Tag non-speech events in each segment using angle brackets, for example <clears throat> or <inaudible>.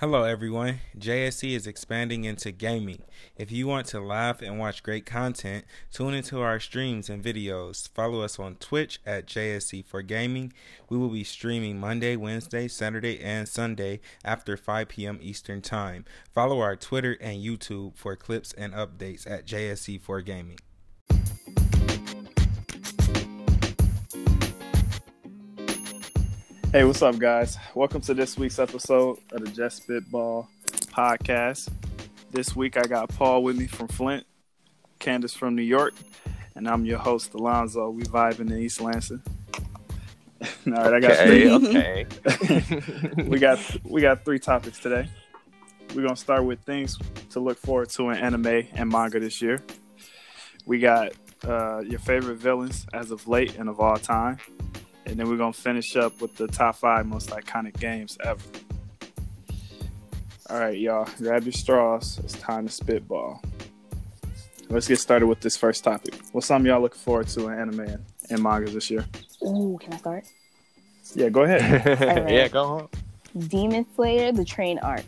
Hello, everyone. JSE is expanding into gaming. If you want to laugh and watch great content, tune into our streams and videos. Follow us on Twitch at JSE for Gaming. We will be streaming Monday, Wednesday, Saturday, and Sunday after 5 p.m. Eastern Time. Follow our Twitter and YouTube for clips and updates at JSE for Gaming. Hey, what's up, guys? Welcome to this week's episode of the Just Spitball podcast. This week I got Paul with me from Flint, Candace from New York, and I'm your host, Alonzo. We vibing in East Lansing. <laughs> All right, I got Okay, three. okay. <laughs> we got we got three topics today. We're gonna start with things to look forward to in anime and manga this year. We got uh, your favorite villains as of late and of all time, and then we're gonna finish up with the top five most iconic games ever. All right, y'all, grab your straws. It's time to spitball. Let's get started with this first topic. What's something y'all looking forward to in anime and, and manga this year? Ooh, can I start? Yeah, go ahead. <laughs> Alright. yeah, go on. Demon Slayer, the train arc.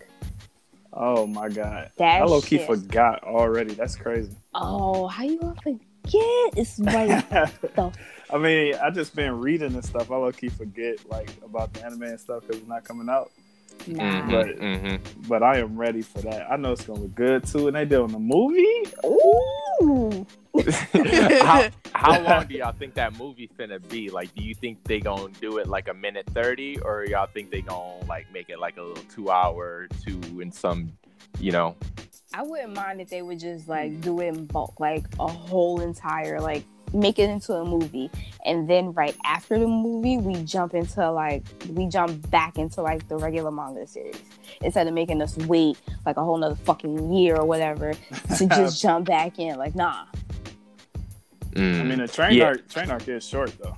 Oh my god, That I low key shit. forgot already. That's crazy. Oh, how you gonna forget? It's right. <laughs> the I mean, I just been reading and stuff. I low key forget like about the anime and stuff because it's not coming out. nah. Mhm, Right. mhm. But I am ready for that. I know it's gonna look good too. And they doing the movie. Ooh. how, <laughs> how long do y'all think that movie finna be? Like, do you think they gonna do it like a minute thirty, or y'all think they gonna like make it like a little two hour, two and some, you know? I wouldn't mind if they would just like do it in bulk, like a whole entire like make it into a movie, and then right after the movie we jump into like we jump back into like the regular manga series instead of making us wait like a whole nother fucking year or whatever to <laughs> just jump back in. Like nah. I mean, the train Yeah. arc train arc is short though.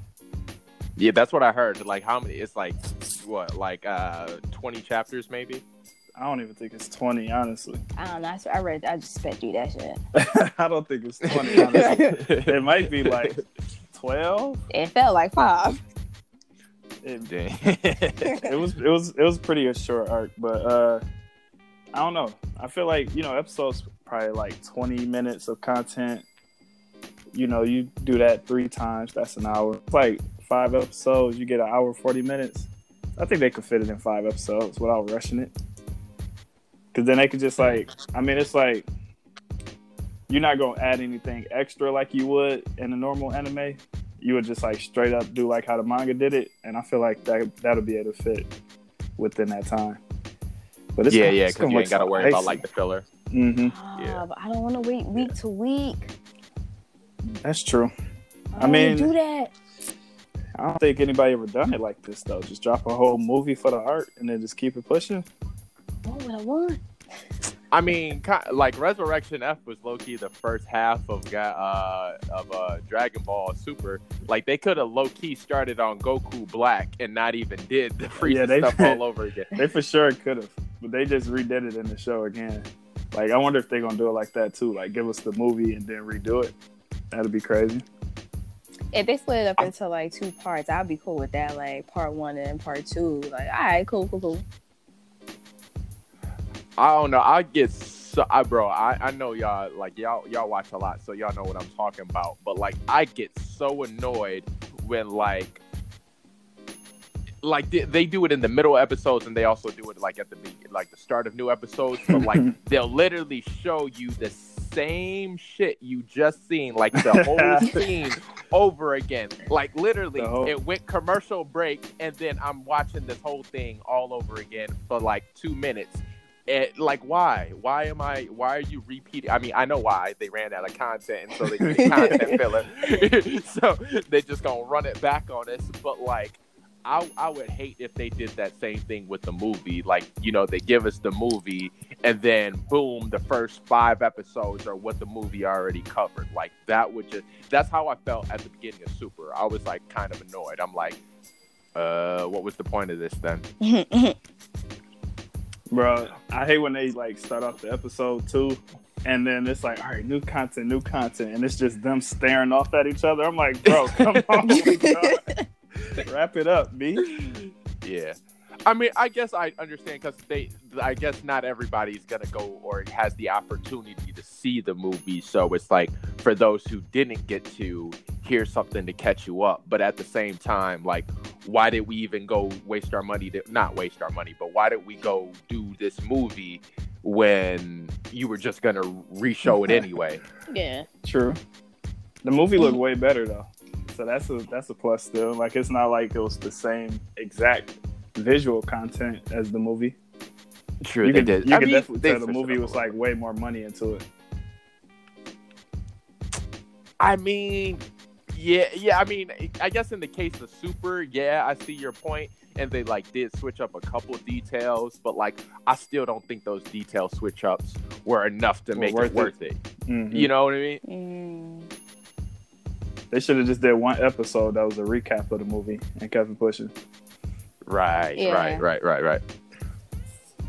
yeah, that's what I heard. Like, how many? It's like what, like uh, twenty chapters maybe? I don't even think it's twenty, honestly. I don't know. I, I read. I just sped through that shit. <laughs> I don't think it's twenty. Honestly. <laughs> it might be like twelve. It felt like five. It, <laughs> Dang. it was it was it was pretty a short arc, but uh I don't know. I feel like you know episodes probably like twenty minutes of content. You know, you do that three times, that's an hour. It's like five episodes, you get an hour forty minutes. I think they could fit it in five episodes without rushing it. Cause then they could just like, I mean, it's like you're not gonna add anything extra like you would in a normal anime. You would just like straight up do like how the manga did it, and I feel like that that'll be able to fit within that time. But yeah, yeah, because you ain't gotta worry about like the filler. Mm-hmm. Ah, Yeah. but I don't want to wait week to week. That's true. I, I mean- do that. I don't think anybody ever done it like this though. Just drop a whole movie for the art and then just keep it pushing. What I want? I mean, like Resurrection F was low key the first half of uh, of uh, Dragon Ball Super. Like they could have low key started on Goku Black and not even did the freaking Yeah, they- stuff all over again. <laughs> They for sure could have, but they just redid it in the show again. Like I wonder if they're gonna do it like that too. Like give us the movie and then redo it. That'd be crazy. If they split it up into like two parts, I'd be cool with that. Like part one and part two. Like, all right, cool, cool, cool. I don't know. I get so, I, bro. I, I know y'all like y'all y'all watch a lot, so y'all know what I'm talking about. But like, I get so annoyed when like. Like they, they do it in the middle episodes, and they also do it like at the be- like the start of new episodes. But like <laughs> they'll literally show you the same shit you just seen, like the whole <laughs> scene over again. Like literally, whole- it went commercial break, and then I'm watching this whole thing all over again for like two minutes. It, like why? Why am I? Why are you repeating? I mean, I know why they ran out of content, and so they did content <laughs> filler. <laughs> so they just gonna run it back on us. But like, I I would hate if they did that same thing with the movie. Like, you know, they give us the movie, and then boom, the first five episodes are what the movie already covered. Like that would just. That's how I felt at the beginning of Super. I was like kind of annoyed. I'm like, uh, what was the point of this then? <laughs> Bro, I hate when they like start off the episode too, and then it's like, all right, new content, new content, and it's just them staring off at each other. I'm like, bro, <laughs> come on, <laughs> wrap it up, B. Yeah. I mean, I guess I understand because they, I guess not everybody's gonna go or has the opportunity to see the movie. So it's like for those who didn't get to, here's something to catch you up. But at the same time, like, why did we even go waste our money? To, not waste our money, but why did we go do this movie when you were just gonna re-show it <laughs> anyway? Yeah. True. The movie looked mm. way better though, so that's a that's a plus still. Like it's not like it was the same exact visual content as the movie. True, you they could, did. You I could mean, definitely they tell the movie was like way more money into it. I mean, yeah, yeah. I mean, I guess in the case of Super, yeah, I see your point, and they like did switch up a couple details, but like I still don't think those detail switch ups were enough to Were make worth it it. worth it. Mhm. You know what I mean? Mm. They should have just did one episode that was a recap of the movie and kept it pushing. Right, Yeah. right, right, right, right.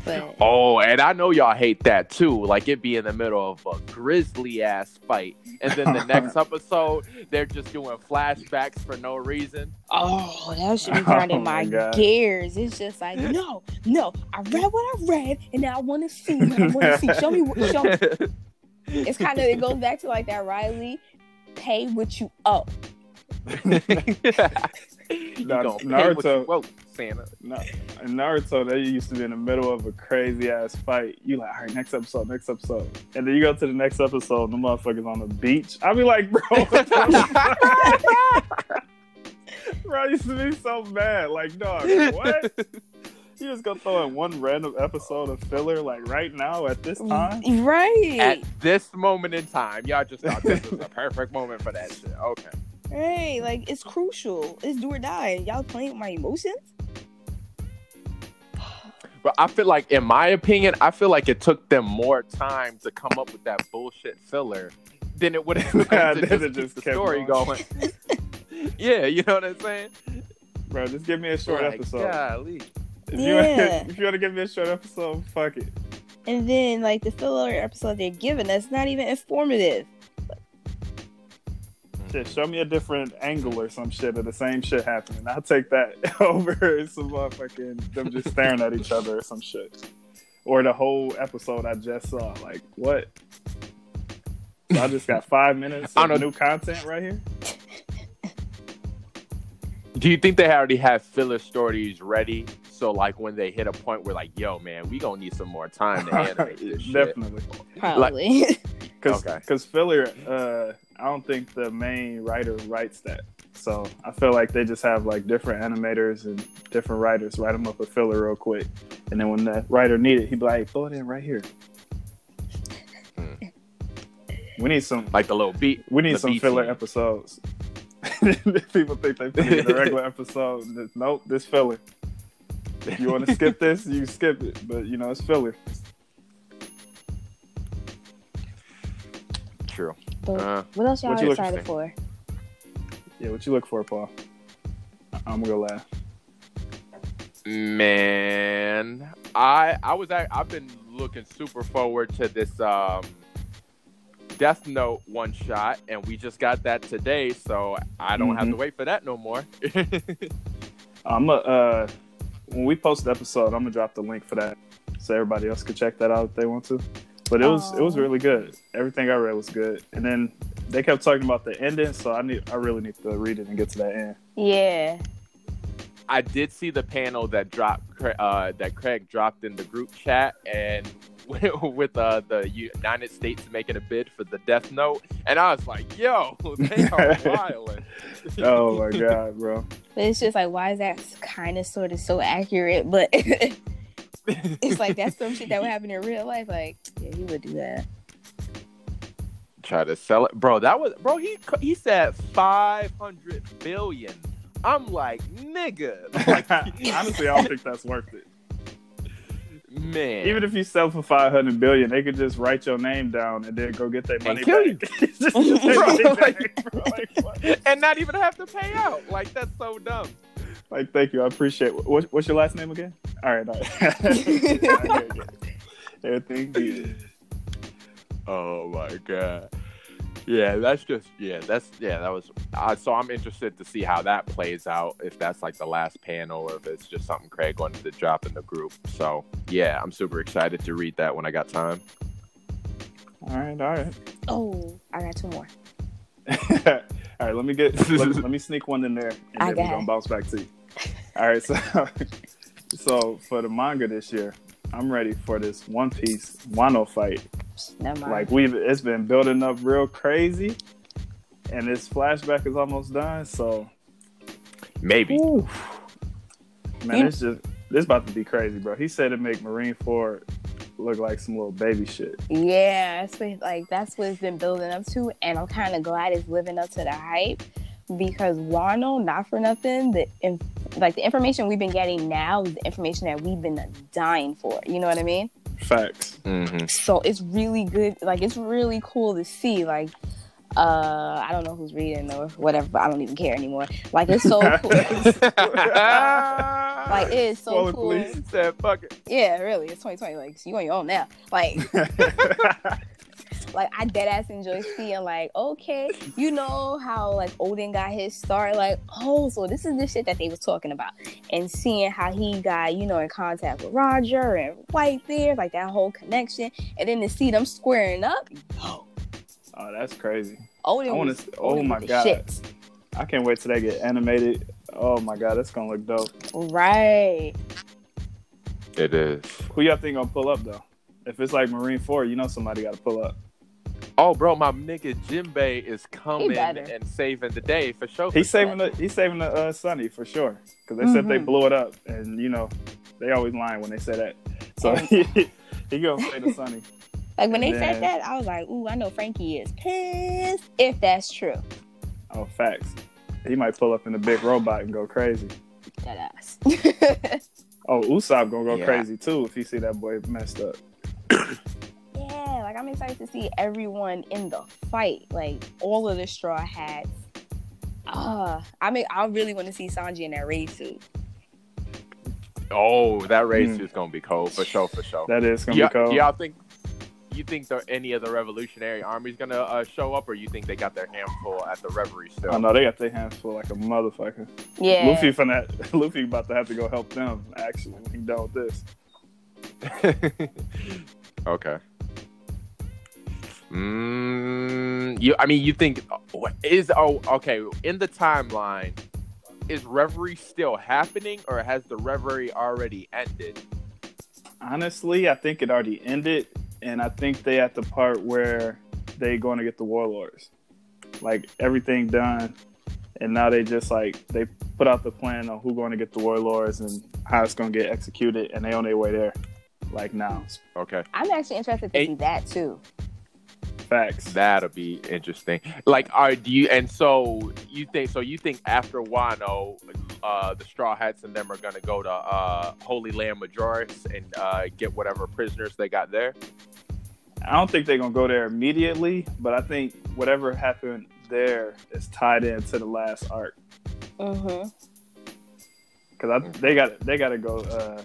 But Oh, and I know y'all hate that too. Like it be in the middle of a grisly ass fight, and then the next <laughs> episode they're just doing flashbacks for no reason. oh, that should be <laughs> grinding Oh my my, gears. It's just like <laughs> no, no. I read what I read, and now I want to see. What I want to see. Show me. what- Show me. It's kind of it goes back to like that Riley. Pay what you owe. you Now, gonna pay what Naruto- you owe, Santa. No, in Naruto, they used to be in the middle of a crazy ass fight. You like, all right, next episode, next episode, and then you go to the next episode, and the motherfuckers on the beach. I be like, bro, what the- <laughs> bro, I used to be so mad. Like, dog, what? You just gonna throw in one random episode of filler like right now at this mm, time? Right. At this moment in time, y'all just thought this was a perfect moment for that shit. Okay. Right. Like it's crucial. It's do or die. Y'all playing with my emotions. But I feel like, in my opinion, I feel like it took them more time to come up with that bullshit filler than it would <laughs> have Yeah, to <laughs> then just it keep just the kept story going. going. <laughs> yeah, you know what I'm saying? Bro, just give me a short Like, episode. golly. If you Yeah. if you want to give me a short episode, fuck it. And then like the filler episode they're giving us not even informative. Shit, show me a different angle or some shit of the same shit happening. I'll take that <laughs> over some motherfucking them just staring at each other or some shit. Or the whole episode I just saw. Like, what? So I just got five minutes <laughs> I of new content right here. Do you think they already have filler stories ready? So like when they hit a point where like, yo, man, we gonna need some more time to <laughs> animate this shit. Definitely. Probably. Because Okay. filler, uh, I don't think the main writer writes that. So I feel like they just have like different animators and different writers write them up a filler real quick, and then when the writer need it, he'd be like, "Throw it in right here." Hmm. We need some. Like the little beat. We need some beat filler scene. episodes. <laughs> People think they finna get a regular episode. Nope, this filler. If you want to skip this, you skip it. But you know it's filler. True. But Uh, what else y'all what excited for? Yeah, what you look for, Paul? I'm gonna laugh. Man, I I was at, I've been looking super forward to this um Death Note one shot, and we just got that today, so I don't have to Mhm. wait for that no more. <laughs> I'm a, uh, when we post the episode, I'm gonna drop the link for that, so everybody else can check that out if they want to. But it was it was really good. Everything I read was good, and then they kept talking about the ending, so I need I really need to read it and get to that end. Yeah. I did see the panel that dropped uh, that Craig dropped in the group chat, and <laughs> with uh, the United States making a bid for the Death Note, and I was like, "Yo, <laughs> they are wild." <laughs> Oh my god, bro! But it's just like why is that kind of sort of so accurate? But it's like that's some shit that would <laughs> happen in real life. Like yeah, he would do that. try to sell it, bro. That was bro. He he said five hundred billion. I'm like, nigga, <laughs> like, Honestly, I don't think that's worth it. man. Even if you sell for five hundred billion, they could just write your name down and then go get their money back. <laughs> Just get Bro, like- bro. Like, and not even have to pay out. Like that's so dumb. Like, thank you. I appreciate. What, what's your last name again? All right. All right. <laughs> Everything good. Oh my god. Yeah, that's just yeah, that's yeah, that was. Uh, so I'm interested to see how that plays out. If that's like the last panel, or if it's just something Craig wanted to drop in the group. So yeah, I'm super excited to read that when I got time. All right, all right. Oh, I got two more. <laughs> all right, let me get let, let me sneak one in there, and I then we're got gonna bounce back to you. All right, so <laughs> so for the manga this year, I'm ready for this One Piece Wano fight. Never mind. Like we've, it's been building up real crazy, and this flashback is almost done. So, Maybe. Ooh. man, You- it's just this about to be crazy, bro. He said to make Marineford look like some little baby shit. Yeah, that's what, like that's what it's been building up to, and I'm kind of glad it's living up to the hype because Wano, not for nothing, the inf- like the information we've been getting now is the information that we've been dying for. You know what I mean? Facts. hmm So it's really good. Like it's really cool to see. Like uh, I don't know who's reading or whatever, but I don't even care anymore. Like it's so <laughs> cool. like it is so Spoiler, cool. please. Said fuck it. Yeah, really. It's 2020. Like you on your own now. Like. <laughs> <laughs> like I dead ass enjoy seeing like, okay, you know how like Oden got his start, like, oh, so this is the shit that they was talking about. And seeing how he got, you know, in contact with Roger and Whitebeard, like that whole connection. And then to see them squaring up, yo, oh, that's crazy. Oden I wanna was, s- oh Oden my God. shit. I can't wait till they get animated. Oh my god, that's gonna look dope. Right. It is. Who y'all think gonna pull up though? If it's like Marineford, you know somebody got to pull up. Oh, bro, my nigga Jinbei is coming and saving the day for sure. He's saving the he's saving the uh, Sunny for sure because they said they blew it up, and you know they always lying when they say that. So he, he gonna say the Sunny. <laughs> Like when they And said that, I was like, ooh, I know Franky is pissed. If that's true. Oh, facts. He might pull up in a big robot and go crazy. That ass. Oh, Usopp gonna go Yeah. crazy too if he see that boy messed up. Yeah, like I'm excited to see everyone in the fight. Like all of the straw hats. Uh, I mean, I really want to see Sanji in that raid suit. Oh, that race Mm. is gonna be cold for sure, for sure. That is gonna Yeah, be cold. y'all think you think the, any of the revolutionary army's gonna uh, show up, or you think they got their hands full at the reverie still? I know they got their hands full like a motherfucker. Yeah. Luffy from that <laughs> Luffy about to have to go help them actually when he done with this. <laughs> okay. Mm, you, I mean, you think is oh okay in the timeline? Is reverie still happening, or has the reverie already ended? Honestly, I think it already ended, and I think they at the part where they going to get the warlords, like everything done, and now they just like they put out the plan on who going to get the warlords and how it's going to get executed, and they on their way there, like now. Okay, I'm actually interested to Hey. see that too. Facts. that'll be interesting. Like, are do you? And so you think? So you think after Wano, uh, the Straw Hats and them are gonna go to uh, Holy Land Mary Geoise and uh, get whatever prisoners they got there? I don't think they're gonna go there immediately, but I think whatever happened there is tied into the last arc Mm-hmm. because I they got they got to go uh,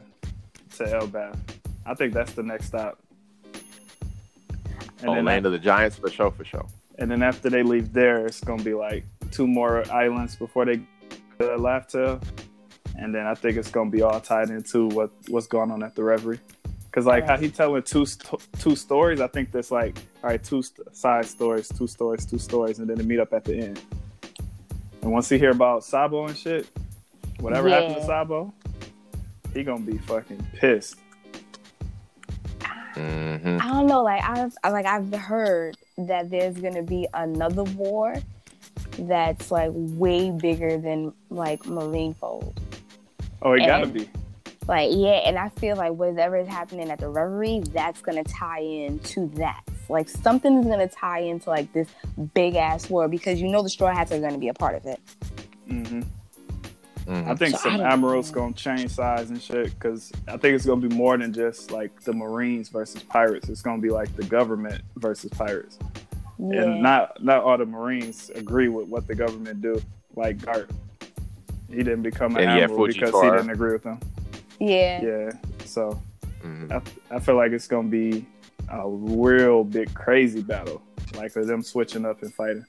to Elbaph. I think that's the next stop. And oh, then Land of the Giants for sure, for sure. and then after they leave there, it's gonna be like two more islands before they uh, Laugh Tale, and then I think it's gonna be all tied into what what's going on at the Reverie. Cause like how he telling two sto- two stories, I think there's like all right two st- side stories, two stories, two stories, and then they meet up at the end. And once he hear about Sabo and shit, whatever happened to Yeah. Sabo, he gonna be fucking pissed. Mm-hmm. I don't know. Like I've like I've heard that there's gonna be another war that's like way bigger than like Marineford. Oh, he gotta be. Like yeah, and I feel like whatever is happening at the Reverie, that's gonna tie in to that. Like something is gonna tie into like this big ass war because you know the Straw Hats are gonna be a part of it. hmm Mm-hmm. I think So some don't admirals know. gonna change sides and shit because I think it's gonna be more than just like the Marines versus pirates. It's gonna be like the government versus pirates, Yeah. and not not all the Marines agree with what the government do. Like Garp, he didn't become an And yeah, admiral because he didn't agree with them. yeah. Yeah, so Mhm. I, I feel like it's gonna be a real big crazy battle. like of them switching up and fighting.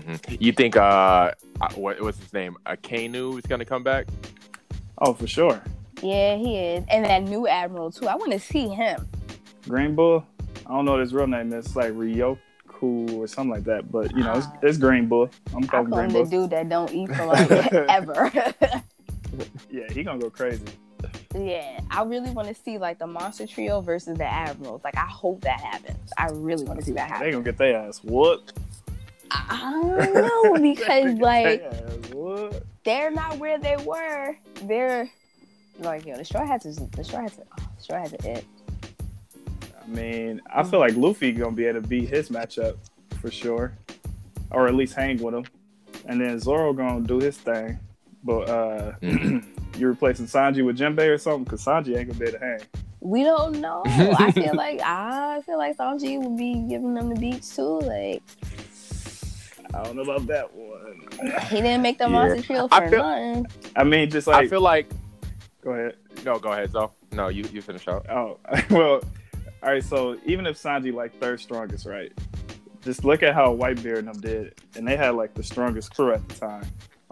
Hmm You think uh, uh, what what's his name? Akainu is gonna come back? Oh, for sure. Yeah, he is, and that new admiral too. I want to see him. Green Bull. I don't know what his real name is. It's like Ryoku or something like that. But you know, it's, it's Green Bull. I'm I calling call Green him the dude that don't eat for like <laughs> ever. <laughs> Yeah, he gonna go crazy. yeah, I really want to see like the monster trio versus the admirals. Like, I hope that happens. I really want to see that happen. They gonna get their ass whooped. I don't know <laughs> because like Their they're not where they were. They're like yo, the straw hats is the straw hats. Oh, the straw hats are it. I mean, I feel like Luffy gonna be able to beat his matchup for sure, or at least hang with him. And then Zoro gonna do his thing. But uh, <clears throat> you're replacing Sanji with Jinbei or something? Cause Sanji ain't gonna be able to hang. We don't know. I feel <laughs> like I feel like Sanji would be giving them the beats too. Like I don't know about that one. he didn't make the Yeah. monster trio I for feel- nothing. I mean, just like I feel like go ahead. no. Go ahead, though. No, you you finish out. Oh, <laughs> well, all right. So even if Sanji like third strongest, right? Just look at how Whitebeard and them did, and they had like the strongest crew at the time.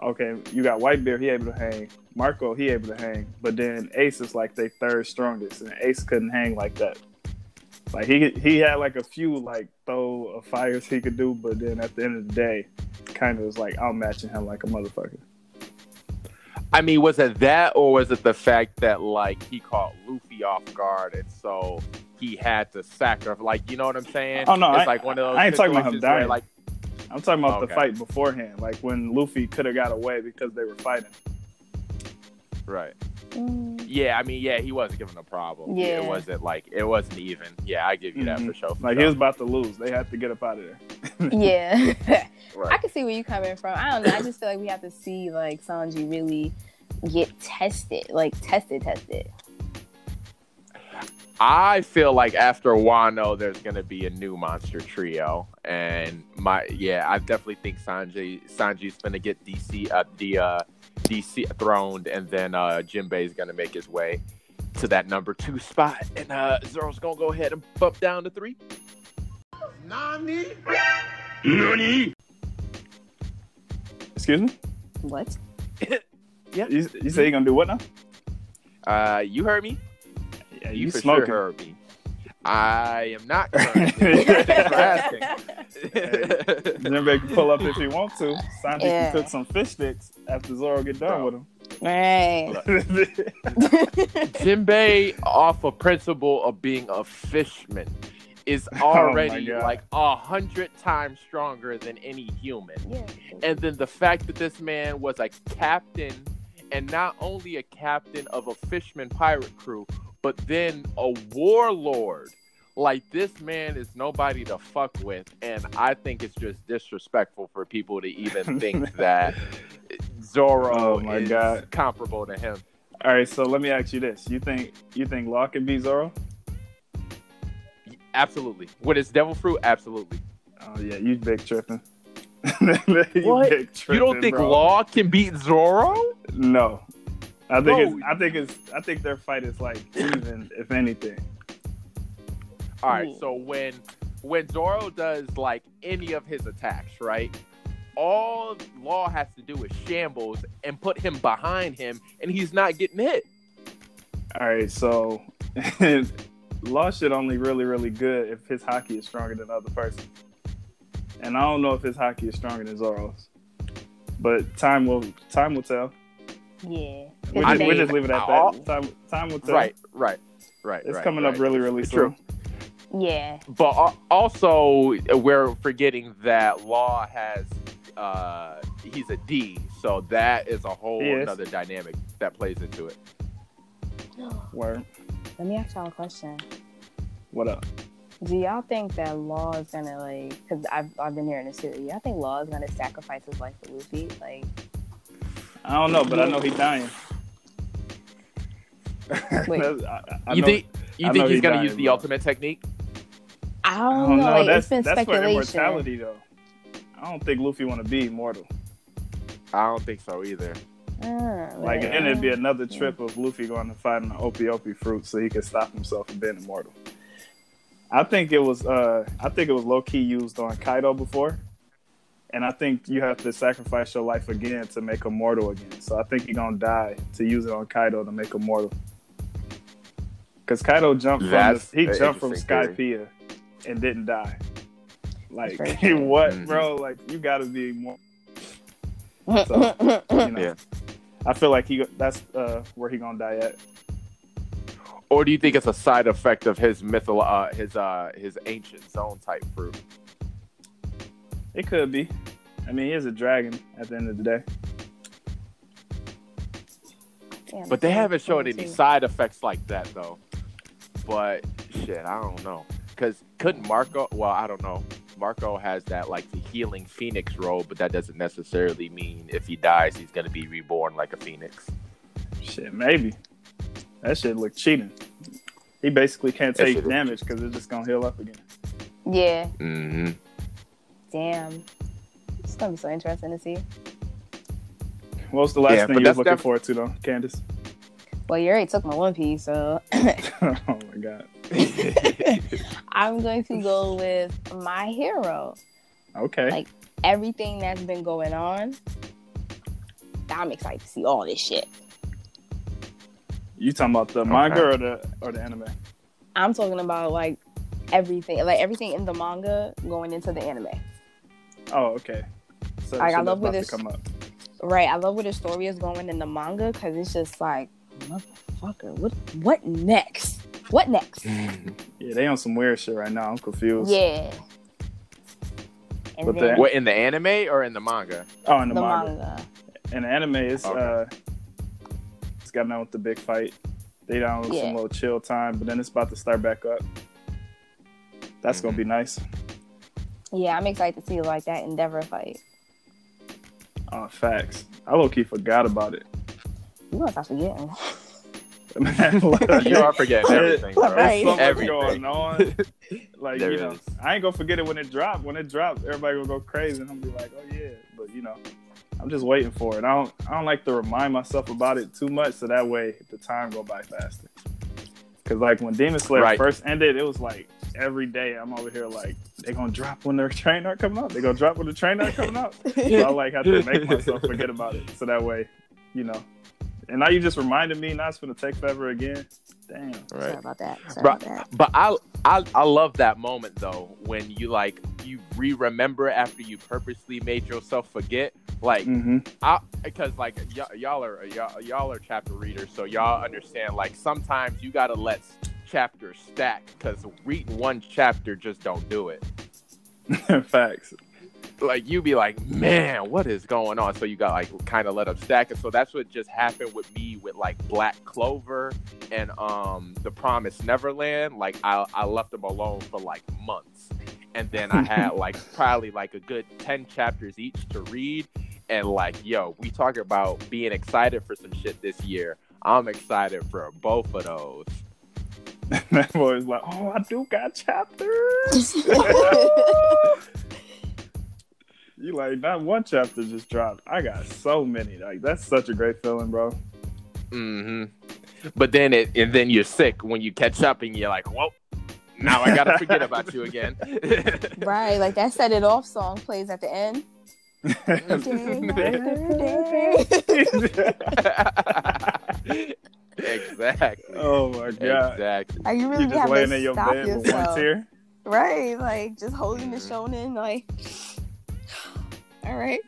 Okay, you got Whitebeard, he able to hang. Marco, he able to hang, but then Ace is like they third strongest, and Ace couldn't hang like that. Like he he had like a few like throw of fires he could do, but then at the end of the day, kind of was like outmatching him like a motherfucker. I mean, was it that, or was it the fact that like he caught Luffy off guard, and so he had to sacrifice? Like, you know what I'm saying? Oh, no, it's I- like one of those. I ain't talking about him situations where, dying. Like, I'm talking about Okay. the fight beforehand, like when Luffy could have got away because they were fighting. right? Mm, Yeah, I mean, yeah, he wasn't given a problem. Yeah. it wasn't like it wasn't even. Yeah, I give you that Mhm. for sure. for Like sure. he was about to lose. They had to get up out of there. Yeah. <laughs> <laughs> I can see where you're coming from. I don't know. I just feel like we have to see like Sanji really get tested, like tested, tested. I feel like after Wano, there's gonna be a new monster trio, and my yeah, I definitely think Sanji Sanji's gonna get DC uh, the uh, DC throned, and then uh, Jinbei is gonna make his way to that number two spot, and uh, Zoro's gonna go ahead and bump down to three. Nani? Nani? Excuse me. What? <laughs> You, you say you're gonna do what now? Uh, you heard me. Yeah, You, you, for smoking. sure heard me. I am not. <laughs> currently. Thanks for asking. Jinbei can pull up if he wants to. Sanji Yeah. can cook some fish sticks after Zoro get done with Right. him. <laughs> Jinbei, off a principle of being a fishman, is <laughs> oh already God. like a hundred times stronger than any human. yeah. And then the fact that this man was a captain, and not only a captain of a fishman pirate crew, but then a warlord. Like this man is nobody to fuck with, and I think it's just disrespectful for people to even <laughs> think that Zoro Oh my is God. comparable to him. All right, so let me ask you this: You think you think Law can beat Zoro? Absolutely. With his devil fruit, absolutely. Oh yeah, you big tripping. <laughs> you What? big you don't think bro. Law can beat Zoro? No, I think it's. I think it's. I think their fight is like even, if anything. All right. Yeah. So when when Zoro does like any of his attacks, right? All Law has to do is shambles and put him behind him, and he's not getting hit. All right, so <laughs> Law should only really, really good if his haki is stronger than the other person. And I don't know if his haki is stronger than Zoro's. But time will time will tell. Yeah. We I just, we mean, just leave it at that. Time time will tell. Right. Right. Right. It's right, coming right. up really, really True. Yeah. But al- also, we're forgetting that Law has uh he's a D, so that is a whole He is. another dynamic that plays into it. <gasps> Word. Let me ask y'all a question. What up? Do y'all think that Law is gonna like? Because I've I've been hearing this too. Y'all think Law is gonna sacrifice his life for Luffy? Like, I don't know, but I know he's dying. <laughs> Wait. I, I you know- think you think know he's gonna dying, use the bro. ultimate technique? I I don't, don't know. know. Like, That's it's been that's for speculation. immortality, though. I don't think Luffy want to be immortal. I don't think so either. Uh, Like, but- and it'd be another trip of Luffy going to fight an Ope Ope fruit so he could stop himself from being immortal. I think it was uh I think it was low key used on Kaido before. And I think you have to sacrifice your life again to make him mortal again. So I think you're gonna die to use it on Kaido to make him mortal. Cause Kaido jumped from That's the, he jumped from interesting Skypiea and didn't die. Like Very <laughs> true. what, Mhm. bro? Like you gotta be more yeah. so, <laughs> you know. Yeah. I feel like he that's uh where he gonna die at. Or do you think it's a side effect of his mythol, uh, his uh, his ancient zone type fruit? It could be. I mean, he is a dragon at the end of the day. But they haven't showed any side effects like that though. But shit, I don't know. Cause couldn't Marco? Well, I don't know. Marco has that like the healing phoenix role, but that doesn't necessarily mean if he dies, he's gonna be reborn like a phoenix. Shit, maybe. That shit look cheating. He basically can't take damage because it's just gonna heal up again. Yeah. Mm-hmm. Damn. It's gonna be so interesting to see. What was the last Yeah, thing you was that's looking def- forward to though, Candace? Well, you already took my One Piece, so <laughs> oh my god. <laughs> I'm going to go with my hero. Okay. Like- Everything that's been going on. I'm excited to see all this shit. you talking about the manga or the or the anime? I'm talking about like everything, like everything in the manga going into the anime. Oh, okay. So Like, I love that's where about to this- come up. Right. I love where the story is going in the manga because it's just like, motherfucker, what what next? What next? <laughs> Yeah, they on some weird shit right now. I'm confused. Yeah. And But then the- what in the anime or in the manga? Oh, in the, the manga. manga. In the anime, it's Okay. uh, it's got down with the big fight. They down with Yeah. some little chill time, but then it's about to start back up. That's Mm-hmm. gonna be nice. Yeah, I'm excited to see like that Endeavor fight. Oh, facts. I low key forgot about it. You gonna stop forgetting. <laughs> You are forgetting everything, bro. Right. There's so much Everything. going on. <laughs> Like There you know, is. I ain't gonna forget it when it dropped. When it dropped, everybody gonna go crazy, and I'm gonna be like, "Oh yeah," but you know, I'm just waiting for it. I don't, I don't like to remind myself about it too much, so that way the time go by faster. Cause like when Demon Slayer Right. first ended, it was like every day I'm over here like they gonna drop when their train are coming up. They gonna drop when the train are coming up. So I like have to make myself <laughs> forget about it, so that way, you know. And now you just reminded me. Now it's gonna take forever again. Damn. Sorry about that. Sorry Bro, about that. But I, I I love that moment though when you like you re-remember after you purposely made yourself forget. Like hmm I because like y- y'all are y'all, y'all are chapter readers, so y'all understand. Like sometimes you gotta let chapters stack because reading one chapter just don't do it. <laughs> Facts. Like you be like, man, what is going on? So you got like kind of let them stack, and so that's what just happened with me with like Black Clover and um The Promised Neverland. Like I I left them alone for like months, and then I had <laughs> like probably like a good ten chapters each to read, and like yo, we talk about being excited for some shit this year. I'm excited for both of those. <laughs> that boy's like, oh, I do got chapters. <laughs> <laughs> you like, not one chapter just dropped. I got so many. Like, that's such a great feeling, bro. hmm But then it and then you're sick when you catch up and you're like, well, now I gotta forget about you again. right, like that set it off song plays at the end. Exactly. oh my god. Exactly. Are you You really just have laying to in your stop bed with one tear. Right, like just holding the shonen, like <sighs> all right,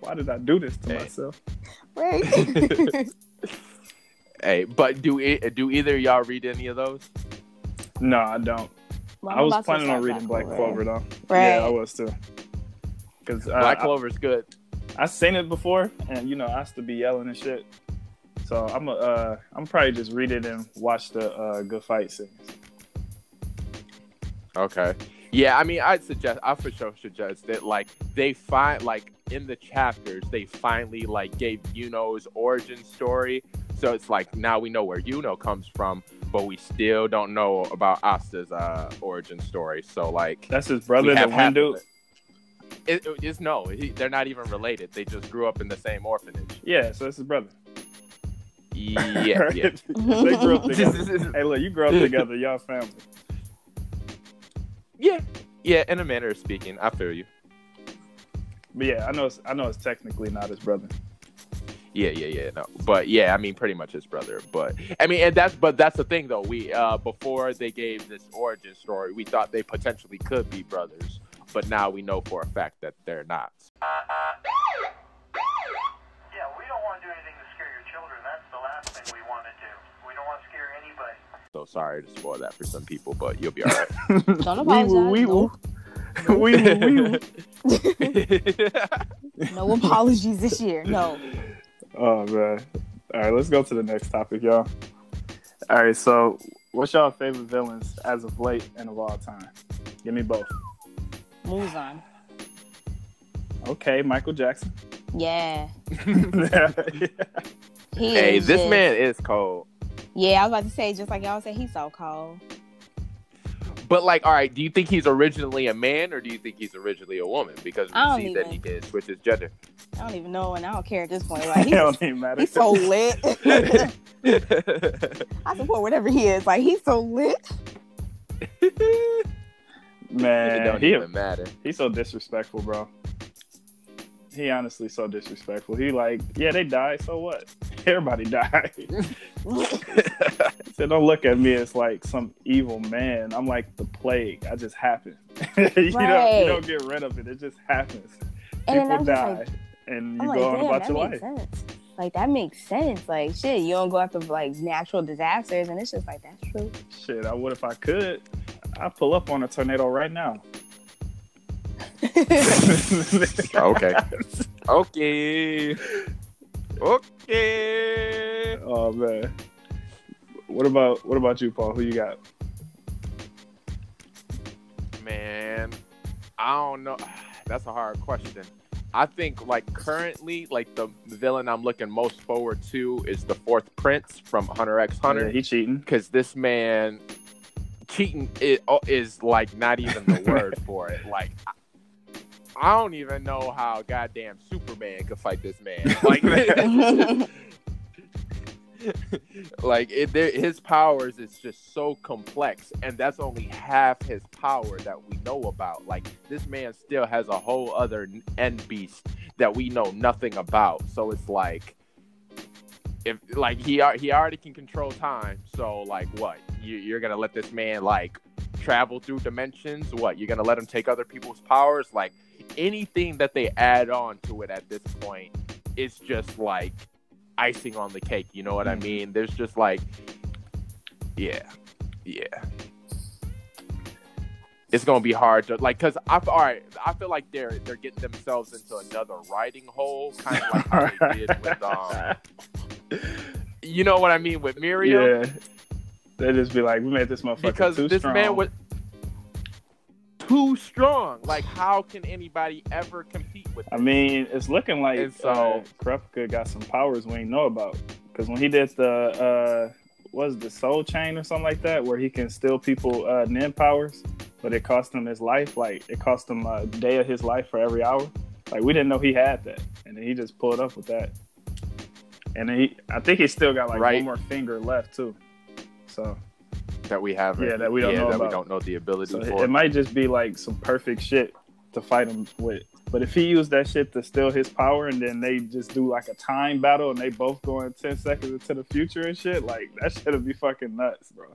Why did I do this to Hey. myself? right. <laughs> Hey, but do e- do either of y'all read any of those? No, I don't. Well, I was planning on reading Black Clover though. Right. Yeah, I was too. Cause uh, Black I- Clover's good. I seen it before, and you know I used to be yelling and shit. So I'm uh, I'm probably just read it and watch the uh, good fight scenes. Okay. Yeah, I mean, I'd suggest, I for sure suggest that, like, they find, like, in the chapters, they finally, like, gave Yuno's origin story. So it's like, now we know where Yuno comes from, but we still don't know about Asta's uh, origin story. So, like, That's his brother, the Hindu. half wind of dude. it. It, it's no, he, they're not even related. They just grew up in the same orphanage. Yeah, so it's his brother. Yeah, <laughs> yeah. they grew up together. hey, look, you grew up <laughs> together, y'all family. Yeah, yeah. In a manner of speaking, I feel you. But yeah, I know it's, I know it's technically not his brother. Yeah, yeah, yeah. No, but yeah, I mean, pretty much his brother. But I mean, and that's but that's the thing though. We uh before they gave this origin story, we thought they potentially could be brothers, but now we know for a fact that they're not. Yeah, we don't want to do anything to scare your children. That's the last thing we want to do. We don't want to scare anybody. So sorry to spoil that for some people, but you'll be all right. <laughs> Don't Wee apologize. woo, wee woo. Wee woo. No, no apologies this year. No. Oh man. All right, let's go to the next topic, y'all. All right, so what's y'all favorite villains as of late and of all time? Give me both. Muzan. Okay, Michael Jackson. Yeah. yeah. <laughs> He hey, this just- man is cold. Yeah, I was about to say, just like y'all said, he's so cold. But like, all right, do you think he's originally a man or do you think he's originally a woman? Because I we don't see that even- he did switch his gender. I don't even know, and I don't care at this point. <laughs> Like it he's, don't even matter. he's so lit. <laughs> I support whatever he is. Like he's so lit. <laughs> Man, it Man, don't he, even matter. he's so disrespectful, bro. He honestly so disrespectful. He like, yeah, they died, so what? Everybody died. he said, don't look at me as like some evil man. I'm like the plague. I just happen. <laughs> you, don't, you don't get rid of it. It just happens. And People die, like, and I'm you like, go on damn, about that your makes life. sense. Like that makes sense. Like shit, you don't go after like natural disasters, and it's just like that's true. Shit, I would if I could. I pull up on a tornado right now. <laughs> <laughs> Okay. Okay. Okay. Oh man. What about what about you, Paul? Who you got? Man, I don't know. <sighs> That's a hard question. I think like currently, like the villain I'm looking most forward to is the fourth prince from Hunter X Hunter. Yeah, he cheating. because this man cheating is, oh, is like not even the <laughs> word for it. Like I- don't even know how goddamn Superman could fight this man. <laughs> Like, <laughs> like it, his powers is just so complex, and that's only half his power that we know about. Like this man still has a whole other end beast that we know nothing about. So it's like if like he he already can control time, so like what you, you're gonna let this man like travel through dimensions? What you're gonna let him take other people's powers? Like anything that they add on to it at this point is just like icing on the cake. You know what I Mhm. mean? There's just like yeah, yeah. It's gonna be hard to like, cause I all right. I feel like they're they're getting themselves into another writing hole, kind of like how they <laughs> did with um, you know what I mean with Meruem, Yeah. They just be like, we made this motherfucker because this strong. man was too strong. Like, how can anybody ever compete with? I mean, it's looking like so- uh, Kurapika got some powers we ain't know about. Because when he did the uh, it, the Soul Chain or something like that, where he can steal people uh, nen powers, but it cost him his life. Like it cost him a day of his life for every hour. Like we didn't know he had that, and then he just pulled up with that. And he, I think he still got like Right. one more finger left too. So, that we have. Yeah, that we don't yeah, know that we don't know the ability so for. it might just be like some perfect shit to fight him with. But if he used that shit to steal his power and then they just do like a time battle and they both go in 10 seconds into the future and shit, like that shit would be fucking nuts, bro.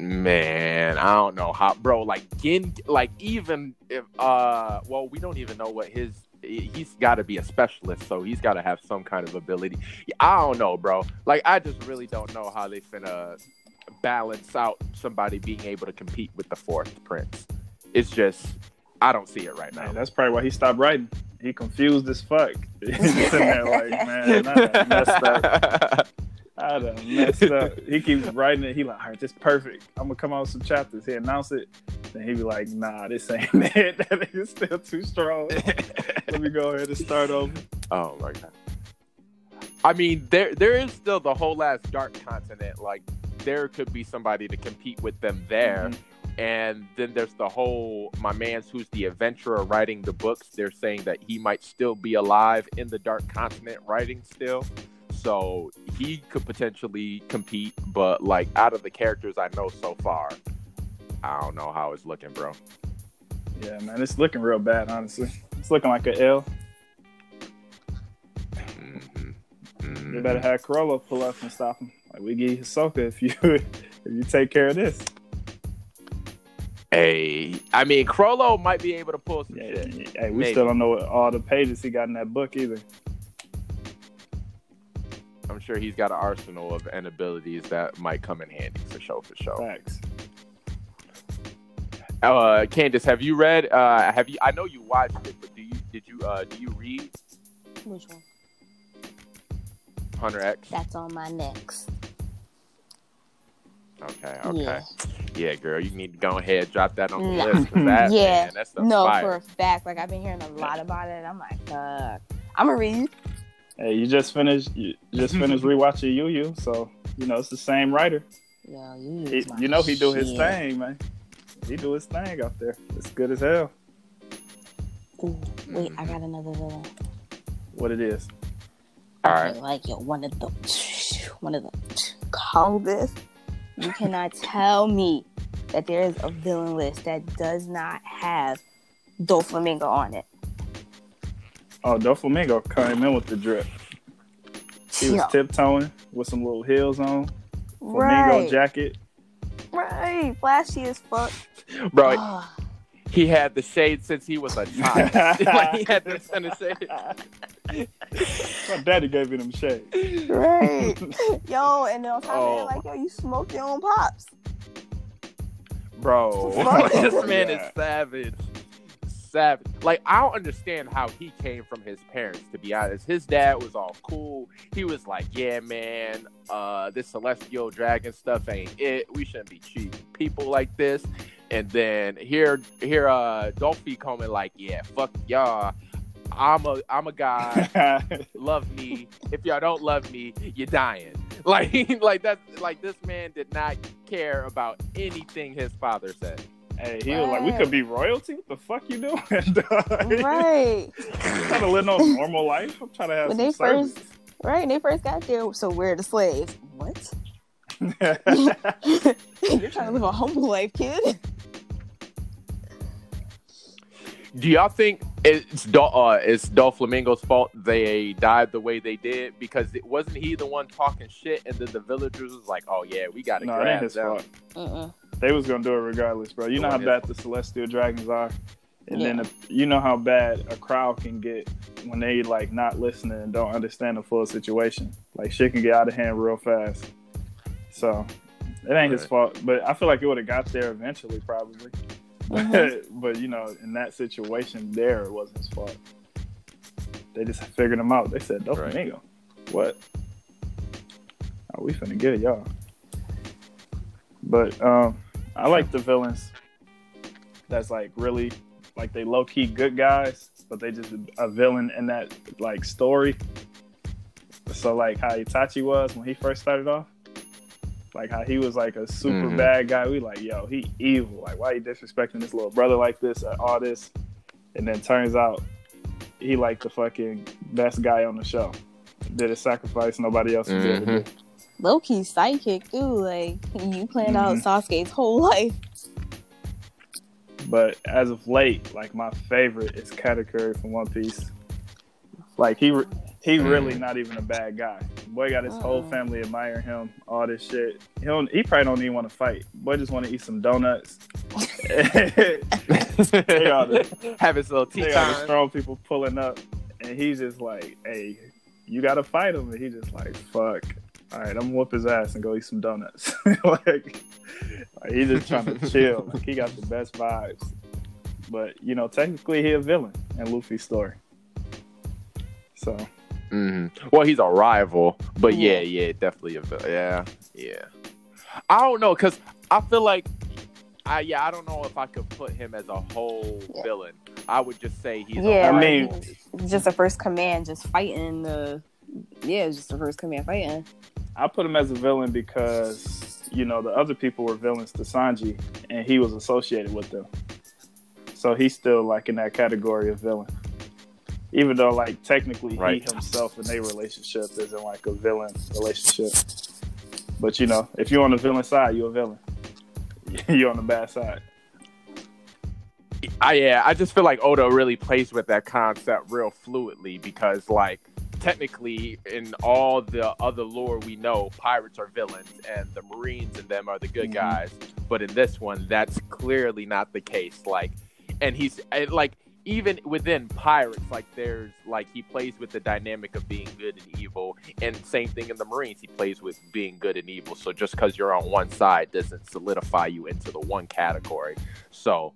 Man, I don't know how, bro. Like, Ging, like even if, uh, well, we don't even know what his. He's got to be a specialist, so he's got to have some kind of ability. I don't know, bro. Like, I just really don't know how they finna balance out somebody being able to compete with the fourth prince. It's just, I don't see it right now. Man, that's probably why he stopped writing. He confused as fuck. <laughs> He's sitting there like, <laughs> man, I done messed up. I done <laughs> messed up. He keeps writing it. He like, all right, this perfect. I'm gonna come out with some chapters. He announce it. Then he be like, nah, this ain't it. That nigga's still too strong. Let me go ahead and start over. Oh my god. I mean, there there is still the whole last dark continent. Like there could be somebody to compete with them there. And then there's the whole my man's who's the adventurer writing the books. They're saying that he might still be alive in the dark continent writing still. So he could potentially compete, but like out of the characters I know so far, I don't know how it's looking, bro. Yeah, man, it's looking real bad. Honestly, it's looking like a L. Mhm. Mhm. You better have Chrollo pull up and stop him. Like we give you Hisoka if you <laughs> if you take care of this. Hey, I mean, Chrollo might be able to pull some Yeah, shit. yeah, yeah. Hey, we Maybe. still don't know what all the pages he got in that book either. I'm sure he's got an arsenal of and abilities that might come in handy for show for show. Thanks. Uh, Candace, have you read? Uh, have you? I know you watched it, but do you? Did you? Uh, do you read Which one? Hunter X? That's on my next. Okay, okay. Yeah. Yeah, girl, you need to go ahead drop that on the Nah. list. 'cause <laughs> That, Yeah. man, that's the No, fire. for a fact. Like I've been hearing a lot about it. I'm like, fuck. I'm gonna read. Hey, you just finished you just finished <laughs> rewatching Yu Yu, so you know it's the same writer. Yo, you, He, you know he do his thing, man. He do his thing out there. It's good as hell. Ooh, wait, I mm-hmm. got another villain. What it is. All right. Like yo, one of the one of the call this. You cannot tell me that there is a villain list that does not have Doflamingo on it. Oh, Doflamingo came in with the drip. He was Yo, tiptoeing with some little heels on, flamingo right, jacket. right, flashy as fuck. Bro, he had the shade since he was a child. <laughs> <laughs> like he had this kind of shade. My daddy gave me them shades. right, <laughs> yo, and then on top Oh. of it, like yo, you smoke your own pops. Bro, <laughs> this man Yeah. is savage. Savage. Like, I don't understand how he came from his parents, to be honest. His dad was all cool. He was like, yeah, man, uh, this celestial dragon stuff ain't it. We shouldn't be treating people like this. And then here, here, uh, Dolphy coming like, yeah, fuck y'all. I'm a, I'm a guy. <laughs> love me. If y'all don't love me, you're dying. <laughs> Like, like that. Like this man did not care about anything his father said. hey, he was like, we could be royalty. What the fuck you doing? <laughs> Right, I'm trying to live no normal life. I'm trying to have when some they service. first, right, when they first got there, so we're the slaves. What? You're trying to live a humble life, kid. Do y'all think it's Dol- uh, it's Doflamingo's fault they died the way they did? Because it wasn't he the one talking shit, and then the villagers was like, "Oh yeah, we got to no, it ain't grab his them." fault. Mm-mm. They was gonna do it regardless, bro. You It know how bad his the celestial dragons are, and then Yeah. you know how bad a crowd can get when they like not listening and don't understand the full situation. Like shit can get out of hand real fast. So it ain't his fault, but I feel like it would have got there eventually, probably. Mhm. <laughs> but you know, in that situation, there it wasn't his fault. They just figured him out. They said, "Don't Right. "Doflamingo, what? Oh, we finna get it, y'all." But um, I like the villains. That's like really like they low key good guys, but they just a villain in that like story. So like how Itachi was when he first started off, like how he was like a super Mhm. bad guy. We like, yo, he evil. Like why he disrespecting this little brother like this at all this? And then turns out he like the fucking best guy on the show. Did a sacrifice nobody else would be able to do. Low key sidekick too. Like you planned out Mhm. Sasuke's whole <laughs> life. But as of late, like my favorite is Katakuri from One Piece. Like he re- he really not even a bad guy. Boy got his whole Mm. family admire him, all this shit. He don't, he probably don't even want to fight. Boy just want to eat some donuts. <laughs> <laughs> they are the, Have his little tea they are the time. strong people pulling up, and he's just like, "Hey, you gotta fight him." And he just like, "Fuck." All right, I'm gonna whoop his ass and go eat some donuts. <laughs> like, like, he's just trying to chill. Like he got the best vibes. But you know, technically he a villain in Luffy's story. So Mhm. Well, he's a rival, but yeah, Yeah. yeah, definitely a vil- yeah, yeah. I don't know, cause I feel like, I yeah, I don't know if I could put him as a whole Yeah. villain. I would just say he's. Yeah, a I mean- just the first command, just fighting the. Yeah, just the first command fighting. I put him as a villain because you know the other people were villains to Sanji, and he was associated with them. So he's still like in that category of villain, even though like technically Right. he himself and their relationship isn't like a villain relationship. But you know, if you're on the villain side, you're a villain. <laughs> you're on the bad side. I yeah, I just feel like Oda really plays with that concept real fluidly because like technically in all the other lore we know, pirates are villains and the Marines and them are the good Mhm. guys. But in this one, that's clearly not the case. Like, and he's and, like even within pirates, like there's like he plays with the dynamic of being good and evil, and same thing in the Marines, he plays with being good and evil. So just because you're on one side doesn't solidify you into the one category. So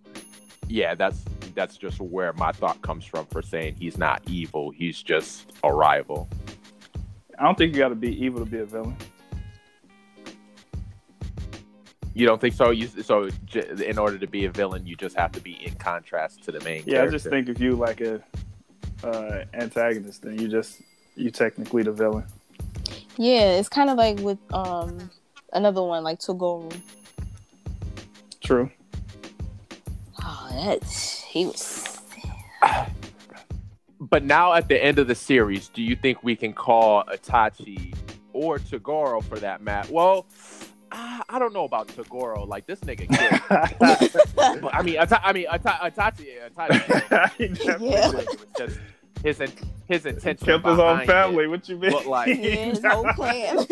yeah, that's that's just where my thought comes from for saying he's not evil. He's just a rival. I don't think you got to be evil to be a villain. You don't think so? You so j- in order to be a villain, you just have to be in contrast to the main. Yeah, I just think if you like a uh, antagonist, then you just you technically the villain. Yeah, it's kind of like with um another one like Toguro. True. Oh, that he was. <sighs> But now at the end of the series, do you think we can call Itachi or Toguro for that matter? Well, I I don't know about Toguro. Like this nigga <laughs> killed. But, I mean, Ita- I mean, Ita- Itachi, Itachi. he definitely Yeah. Like, just his in- his intention. killed his own family. it. What you mean? But, like- Yeah, his whole <laughs> plan.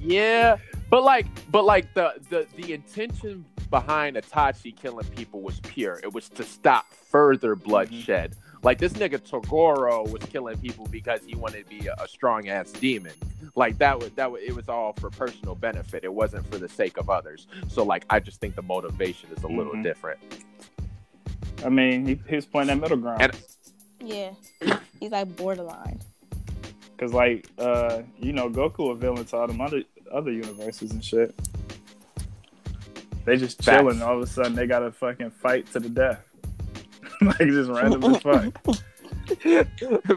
Yeah, but like, but like the the the intention behind Itachi killing people was pure. It was to stop further mm-hmm. bloodshed. Like this nigga Toguro was killing people because he wanted to be a, a strong ass demon. Like that was that was it was all for personal benefit. It wasn't for the sake of others. So like I just think the motivation is a little Mhm. different. I mean, he, he was playing that middle ground. And- yeah, he's like borderline. Cause like uh, you know, Goku a villain to all them other other universes and shit. They just Facts. chilling. All of a sudden, they gotta fucking fight to the death. <laughs> like just random as fuck. <laughs>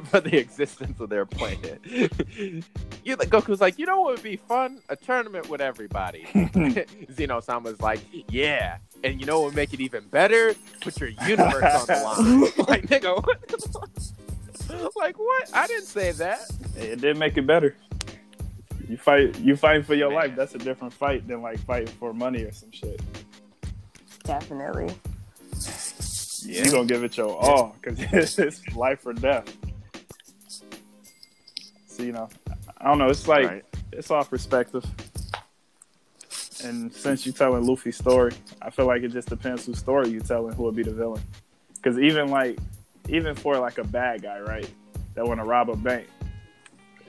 for the existence of their planet. <laughs> you like Goku's like, you know what would be fun? A tournament with everybody. Zeno Sama's like, yeah. And you know what would make it even better? Put your universe on the line. like, nigga, what? like what? I didn't say that. It did make it better. You fight. You fighting for your Man. life. That's a different fight than like fighting for money or some shit. Definitely. You gonna give it your all because <laughs> it's, life or death. So you know, I don't know. It's like Right. it's all perspective. And since you're telling Luffy's story, I feel like it just depends whose story you telling who would be the villain. Because even like, even for like a bad guy, right, that want to rob a bank,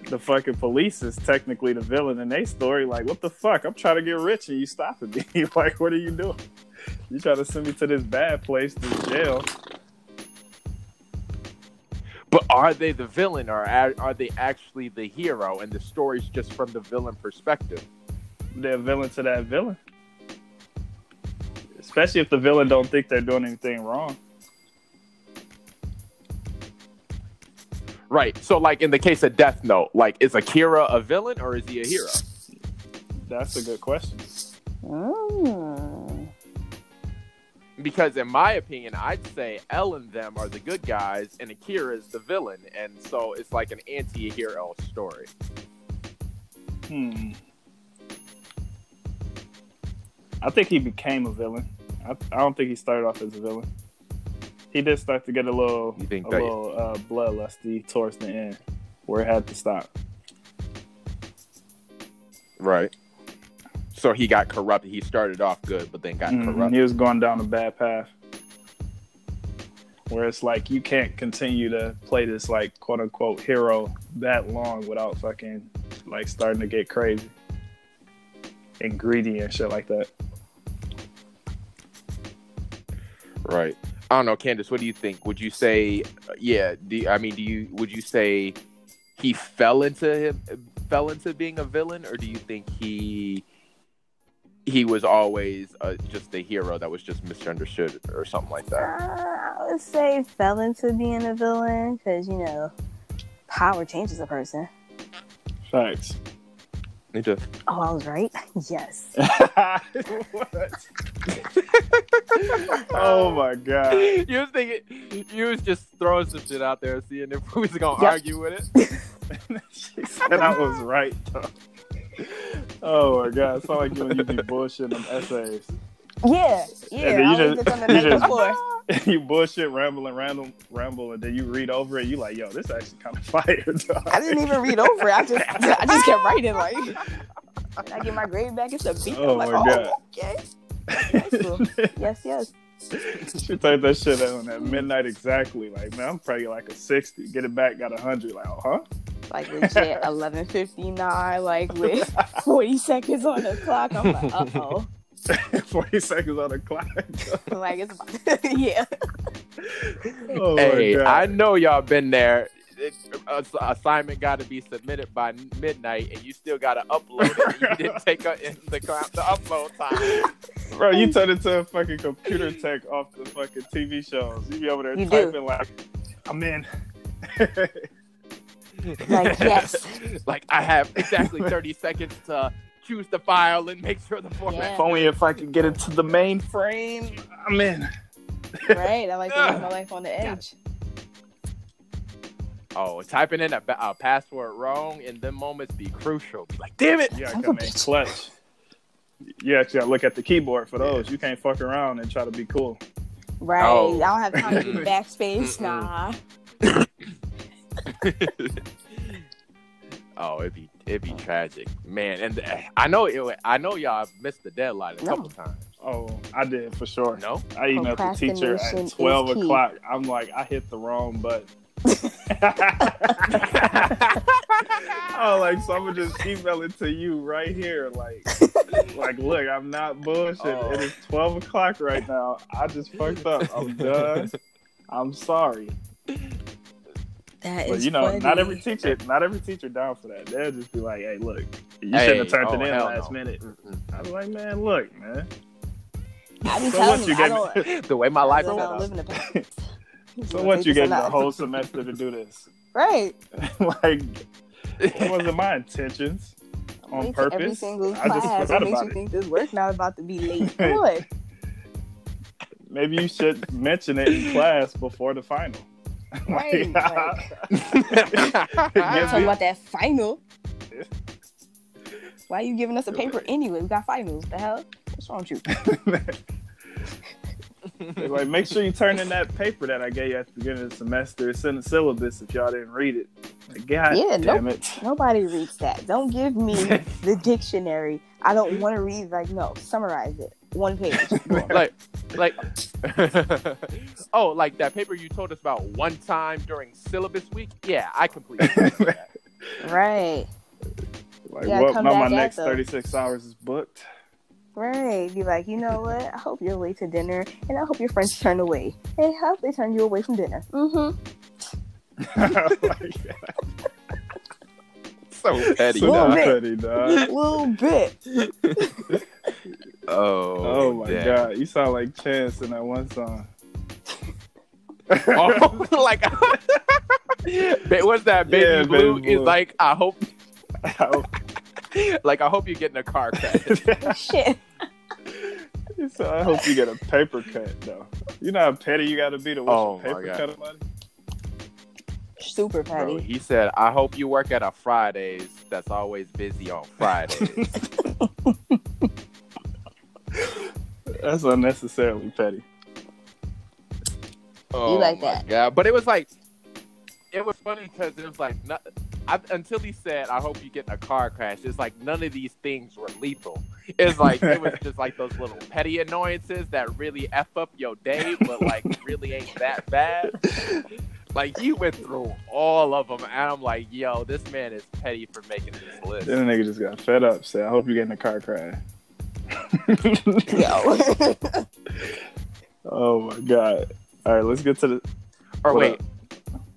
the fucking police is technically the villain in their story. Like, what the fuck? I'm trying to get rich and you stopping me. <laughs> like, what are you doing? You try to send me to this bad place, this jail? But are they the villain or are, are they actually the hero and the story's just from the villain perspective? They're a villain to that villain. Especially if the villain don't think they're doing anything wrong. Right. So like in the case of Death Note, like is Akira a villain or is he a hero? That's a good question. Mm. Because in my opinion, I'd say L and them are the good guys and Akira is the villain, and so it's like an anti-hero story. Hmm. I think he became a villain. I, I don't think he started off as a villain. He did start to get a little, You think a that- little uh, bloodlusty towards the end, where it had to stop. Right. So he got corrupted. He started off good, but then got Mhm. corrupted. He was going down a bad path. Where it's like you can't continue to play this like quote unquote hero that long without fucking like starting to get crazy and greedy and shit like that. Right. I don't know, Candace. What do you think? Would you say, yeah? Do I mean, do you would you say he fell into him fell into being a villain, or do you think he he was always uh, just a hero that was just misunderstood or something like Uh, that? I would say fell into being a villain because you know power changes a person. Facts. He too. Oh, I was right. <laughs> Yes. <laughs> <laughs> oh my god. you was thinking you was just throwing some shit out there, seeing if we was gonna Yep. argue with it. she said I was right though. Oh my god, it's not like you when you be bullshitting them essays. Yeah, yeah. you just- the <laughs> you just- <laughs> you bullshit, ramble and ramble, ramble, and then you read over it. You like, yo, this actually kind of <laughs> fire. dog. I didn't even read over it. I just, I just kept writing like. And I get my grade back. It's a beat. Oh I'm like, my oh, God. okay. cool. Yes, yes. she typed that shit on at midnight exactly. Like, man, I'm probably like a sixty. Get it back, got a hundred. Like, oh, huh? Like legit, eleven fifty nine. Like with <laughs> forty seconds on the clock. I'm like, <laughs> uh oh. <laughs> Forty seconds on the clock. Like it's yeah. oh Hey, I know y'all been there. It, a- assignment got to be submitted by midnight, and you still got to upload it. You didn't take a, in the, the upload time. Bro, you turned into a fucking computer tech off the fucking TV shows. You be over there You do. typing like, I'm in. Like <laughs> yes. like I have exactly 30 seconds to choose the file and make sure the format. Yeah. if only if I could get into the mainframe, I'm in. Right. I like to live <laughs> my life on the edge. Oh, typing in a, a password wrong in them moments be crucial. Be like, damn it! You gotta Son of come a in bitch. clutch. You actually gotta look at the keyboard for those. You can't fuck around and try to be cool. Right. Oh. I don't have time to do <laughs> backspace. Nah. <laughs> Oh, it'd be it'd be tragic, man. And uh, I know it. I know y'all missed the deadline a No. couple times. Oh, I did for sure. No, I emailed the teacher at is twelve key. o'clock. I'm like, I hit the wrong button. <laughs> oh, like so I'm gonna just email it to you right here. Like, like, look, I'm not bullshit. Oh. It is twelve o'clock right now. I just fucked up. I'm done. <laughs> I'm sorry. That But is you know, not every teacher, not every teacher down for that. They'll just be like, "Hey, look, you Hey, shouldn't have turned oh, it in last no. minute." Mm-mm. I was like, "Man, look, man." I be <laughs> So telling what you, you get? <laughs> the way my life I is don't set up. the past. <laughs> so what? You Take gave this me a whole semester to do this? Right. like, it wasn't my intentions on purpose. Every purpose. single I just class. forgot What makes about you it. think this work's not about to be late? Good. Maybe you should mention it in class before the final. Right, <laughs> Like, <laughs> I'm talking about that final. Why are you giving us a paper anyway? We got finals. The hell? What's wrong with you? <laughs> like, make sure you turn in that paper that I gave you at the beginning of the semester. It's in the syllabus if y'all didn't read it. Like, God Yeah, damn it. Nobody reads that. Don't give me the dictionary. I don't want to read. Like, no, summarize it. One page. <laughs> like, like, <laughs> oh, like that paper you told us about one time during syllabus week. Yeah, I completely. that. <laughs> right. Like, Yeah, what? come Now my back at next them. 36 hours is booked. Right. Be like, you know what? I hope you're late to dinner, and I hope your friends turn away. And I hope they turn you away from dinner. Mm-hmm. like, so petty. so Little dog. bit. petty, dog. little bit. Oh, Oh my damn. god, you sound like Chance in that one song. Oh, <laughs> <laughs> like, <laughs> Ba- what's that? Baby Yeah, blue Baby is like. I hope, Oh, like, I hope you get in a car crash. Shit. so I hope you get a paper cut though. You know how petty you got to be to wish Oh, a paper God. cut money. Super Bro, petty. he said, "I hope you work at a Fridays that's always busy on Fridays." That's unnecessarily petty. oh, like my that. God. But it was like, it was funny because it was like, not, I, until he said, "I hope you get in a car crash." It's like none of these things were lethal. It's like it was just like those little petty annoyances that really f up your day, but like <laughs> really ain't that bad. Like you went through all of them, and I'm like, "Yo, this man is petty for making this list." Then the nigga just got fed up. Said, "I hope you get in a car crash." <laughs> Yo. <laughs> oh my god! All right, let's get to the. Or What wait.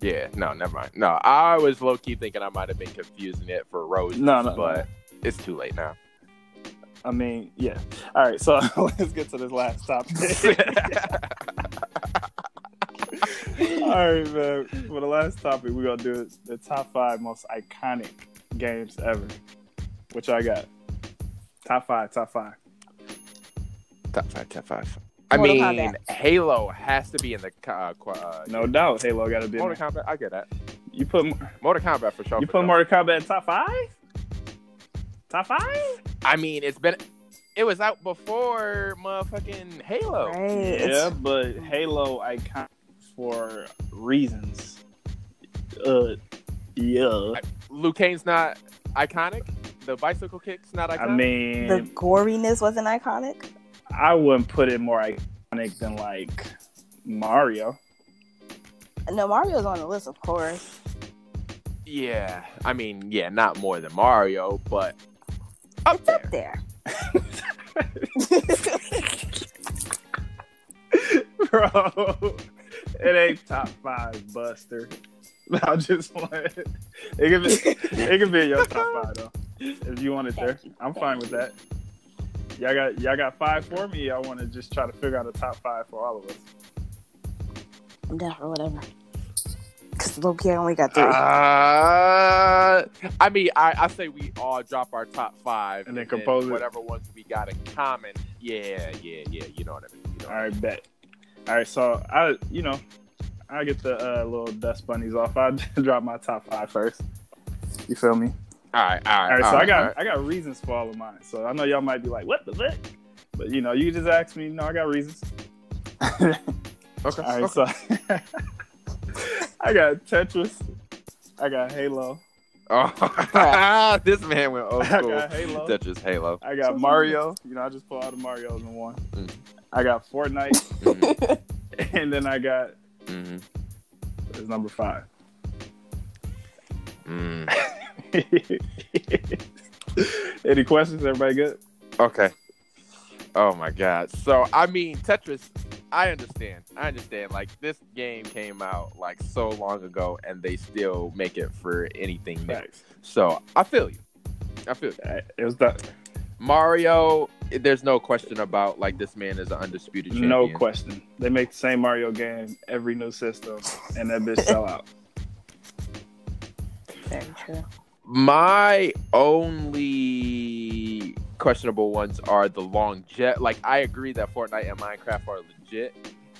Yeah, no, never mind. No, I was low key thinking I might have been confusing it for Rose. No, no, no. but it's too late now. I mean, yeah. All right, so <laughs> let's get to this last topic. All right, man. For the last topic, we're gonna do the top five most iconic games ever. Which I got. Top five, top five. top five, top five. I Mortal mean, Kombat. Halo has to be in the co- uh, qu- uh, No doubt, Halo got to be. In Mortal there. Kombat. I get that. You put Mortal Kombat for sure. you for put sure. Mortal Kombat in top five. Top five? I mean, it's been it was out before motherfucking Halo. Right. Yeah, but Halo iconic for reasons. Uh, yeah. Liu Kang's not iconic. The bicycle kick's not iconic. I mean, The goriness wasn't iconic. I wouldn't put it more iconic than like Mario. No, Mario's on the list, of course. yeah, I mean, yeah, not more than Mario, but up It's up there. there. <laughs> Bro, it ain't top five, Buster. <laughs> I just want it. It can be, it can be in your top five though, if you want it there. I'm fine with that. Y'all got y'all got five for me. I want to just try to figure out a top five for all of us. I'm down for whatever. Because low key, I only got three. Uh, I mean, I, I say we all drop our top five And then compose it. whatever ones we got in common. Yeah, yeah, yeah. You know what I mean. You know All right, bet. All right, so I, you know, I get the uh, little dust bunnies off. I <laughs> drop my top five first. You feel me? All right, all right. All right, so I got all right. I got reasons for all of mine. So I know y'all might be like, "What the fuck?" But you know, you just ask me. No, I got reasons. <laughs> Okay. All right, okay. so <laughs> I got Tetris. I got Halo. <laughs> Oh, this man went old I school. got Halo. Tetris Halo. I got Mario. You know, I just pull out the Mario's in one. Mm. I got Fortnite, Mhm, and then I got mhm, it's number five. mm. <laughs> Any questions? Everybody good? Okay. Oh my god. So I mean Tetris, I understand. I understand. Like this game came out like so long ago and they still make it for anything new. Facts. So I feel you. I feel you. It was that. Mario, there's no question about like this man is an undisputed champion. No question. They make the same Mario game every new system, and that bitch sell out. Very true. My only questionable ones are the long jet. Like I agree that Fortnite and Minecraft are legit,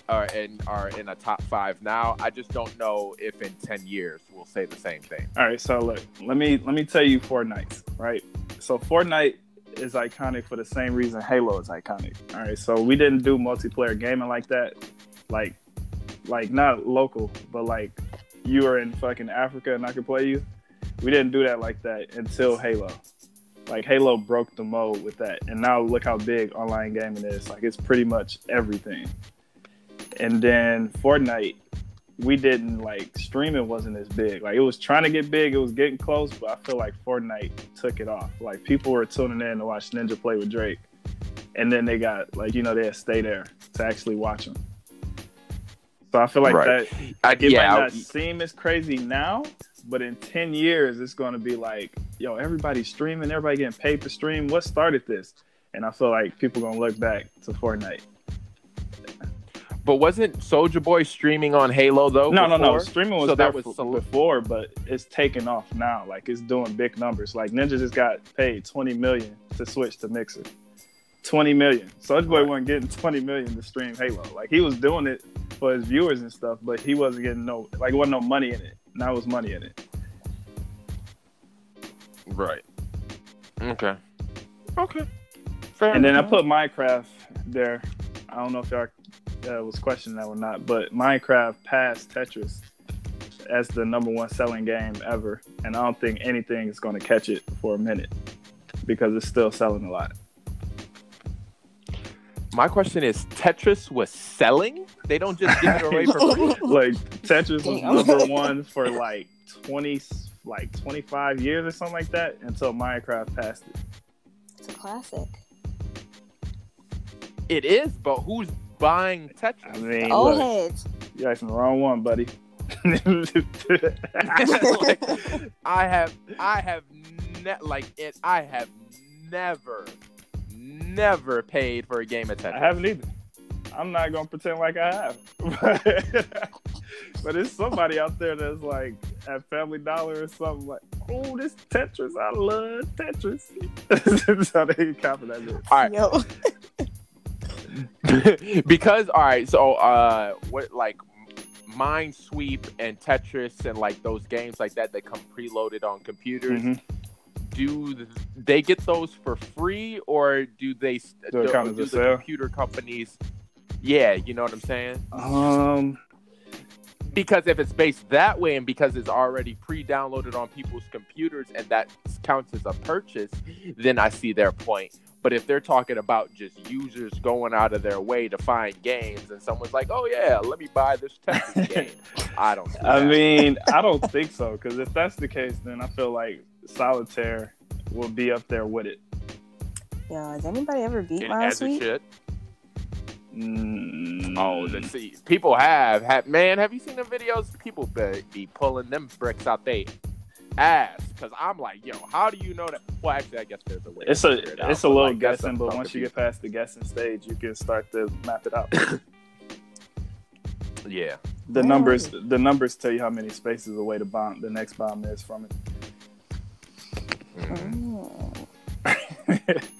uh, and are in a top five now. I just don't know if in ten years we'll say the same thing. All right, so look, let me let me tell you Fortnite, right? So Fortnite is iconic for the same reason Halo is iconic. All right, so we didn't do multiplayer gaming like that, like like not local, but like you are in fucking Africa and I could play you. We didn't do that like that until Halo. Like Halo broke the mold with that, and now look how big online gaming is. Like it's pretty much everything. And then Fortnite, we didn't like streaming wasn't as big. Like it was trying to get big, it was getting close, but I feel like Fortnite took it off. Like people were tuning in to watch Ninja play with Drake, and then they got like you know they'd stay there to actually watch him. So I feel like Right. that I, it yeah, might I- not seem as crazy now, but in ten years it's going to be like, yo, everybody's streaming, everybody getting paid to stream. What started this? And I feel like people gonna look back to Fortnite. but wasn't Soulja Boy streaming on Halo though? No, no, no. Streaming was So there that was f- before, but it's taking off now. Like it's doing big numbers. Like Ninja just got paid twenty million to switch to Mixer. Twenty million. Soulja Boy Right. wasn't getting twenty million to stream Halo. Like he was doing it for his viewers and stuff, but he wasn't getting no like wasn't no money in it. Now was money in it. Right. Okay. Okay. Fair And then I put Minecraft there. I don't know if y'all uh, was questioning that or not, but Minecraft passed Tetris as the number one selling game ever, and I don't think anything is going to catch it for a minute because it's still selling a lot. My question is: Tetris was selling? They don't just give it away <laughs> for free. <laughs> Like Tetris was number one for like twenty, like twenty five years or something like that until Minecraft passed it. It's a classic. It is, but who's buying I Tetris? mean, Old look, heads. you're asking the wrong one, buddy. <laughs> like, I have, I have, ne- like it. I have never, never paid for a game of Tetris. I haven't either. I'm not gonna pretend like I have. <laughs> but it's somebody out there that's like at Family Dollar or something like, oh, this Tetris, I love Tetris. <laughs> so they copy that bit. All right, Yo. <laughs> because all right, so uh, what like Minesweep and Tetris and like those games like that that come preloaded on computers. Mhm. Do they get those for free or do they Do do, the sale? computer companies? Yeah, you know what I'm saying. Um, Because if it's based that way and because it's already pre-downloaded on people's computers and that counts as a purchase, then I see their point. But if they're talking about just users going out of their way to find games and someone's like, "Oh yeah, let me buy this Tetris <laughs> game," I don't. I mean, I don't <laughs> think so. Because if that's the case, then I feel like solitaire will be up there with it. Yeah, has anybody ever beat It- Mile as it Sweet? should. Mm, Oh, let's see. People have, have man. Have you seen the videos? People be, be pulling them bricks out they ass. Because I'm like, yo, how do you know that? Well, actually, I guess there's a way. It's a it it's a little like, guessing, up but once you get past the guessing stage, you can start to map it out. <coughs> yeah, The numbers the numbers tell you how many spaces away the bomb the next bomb is from it. Mm. <laughs>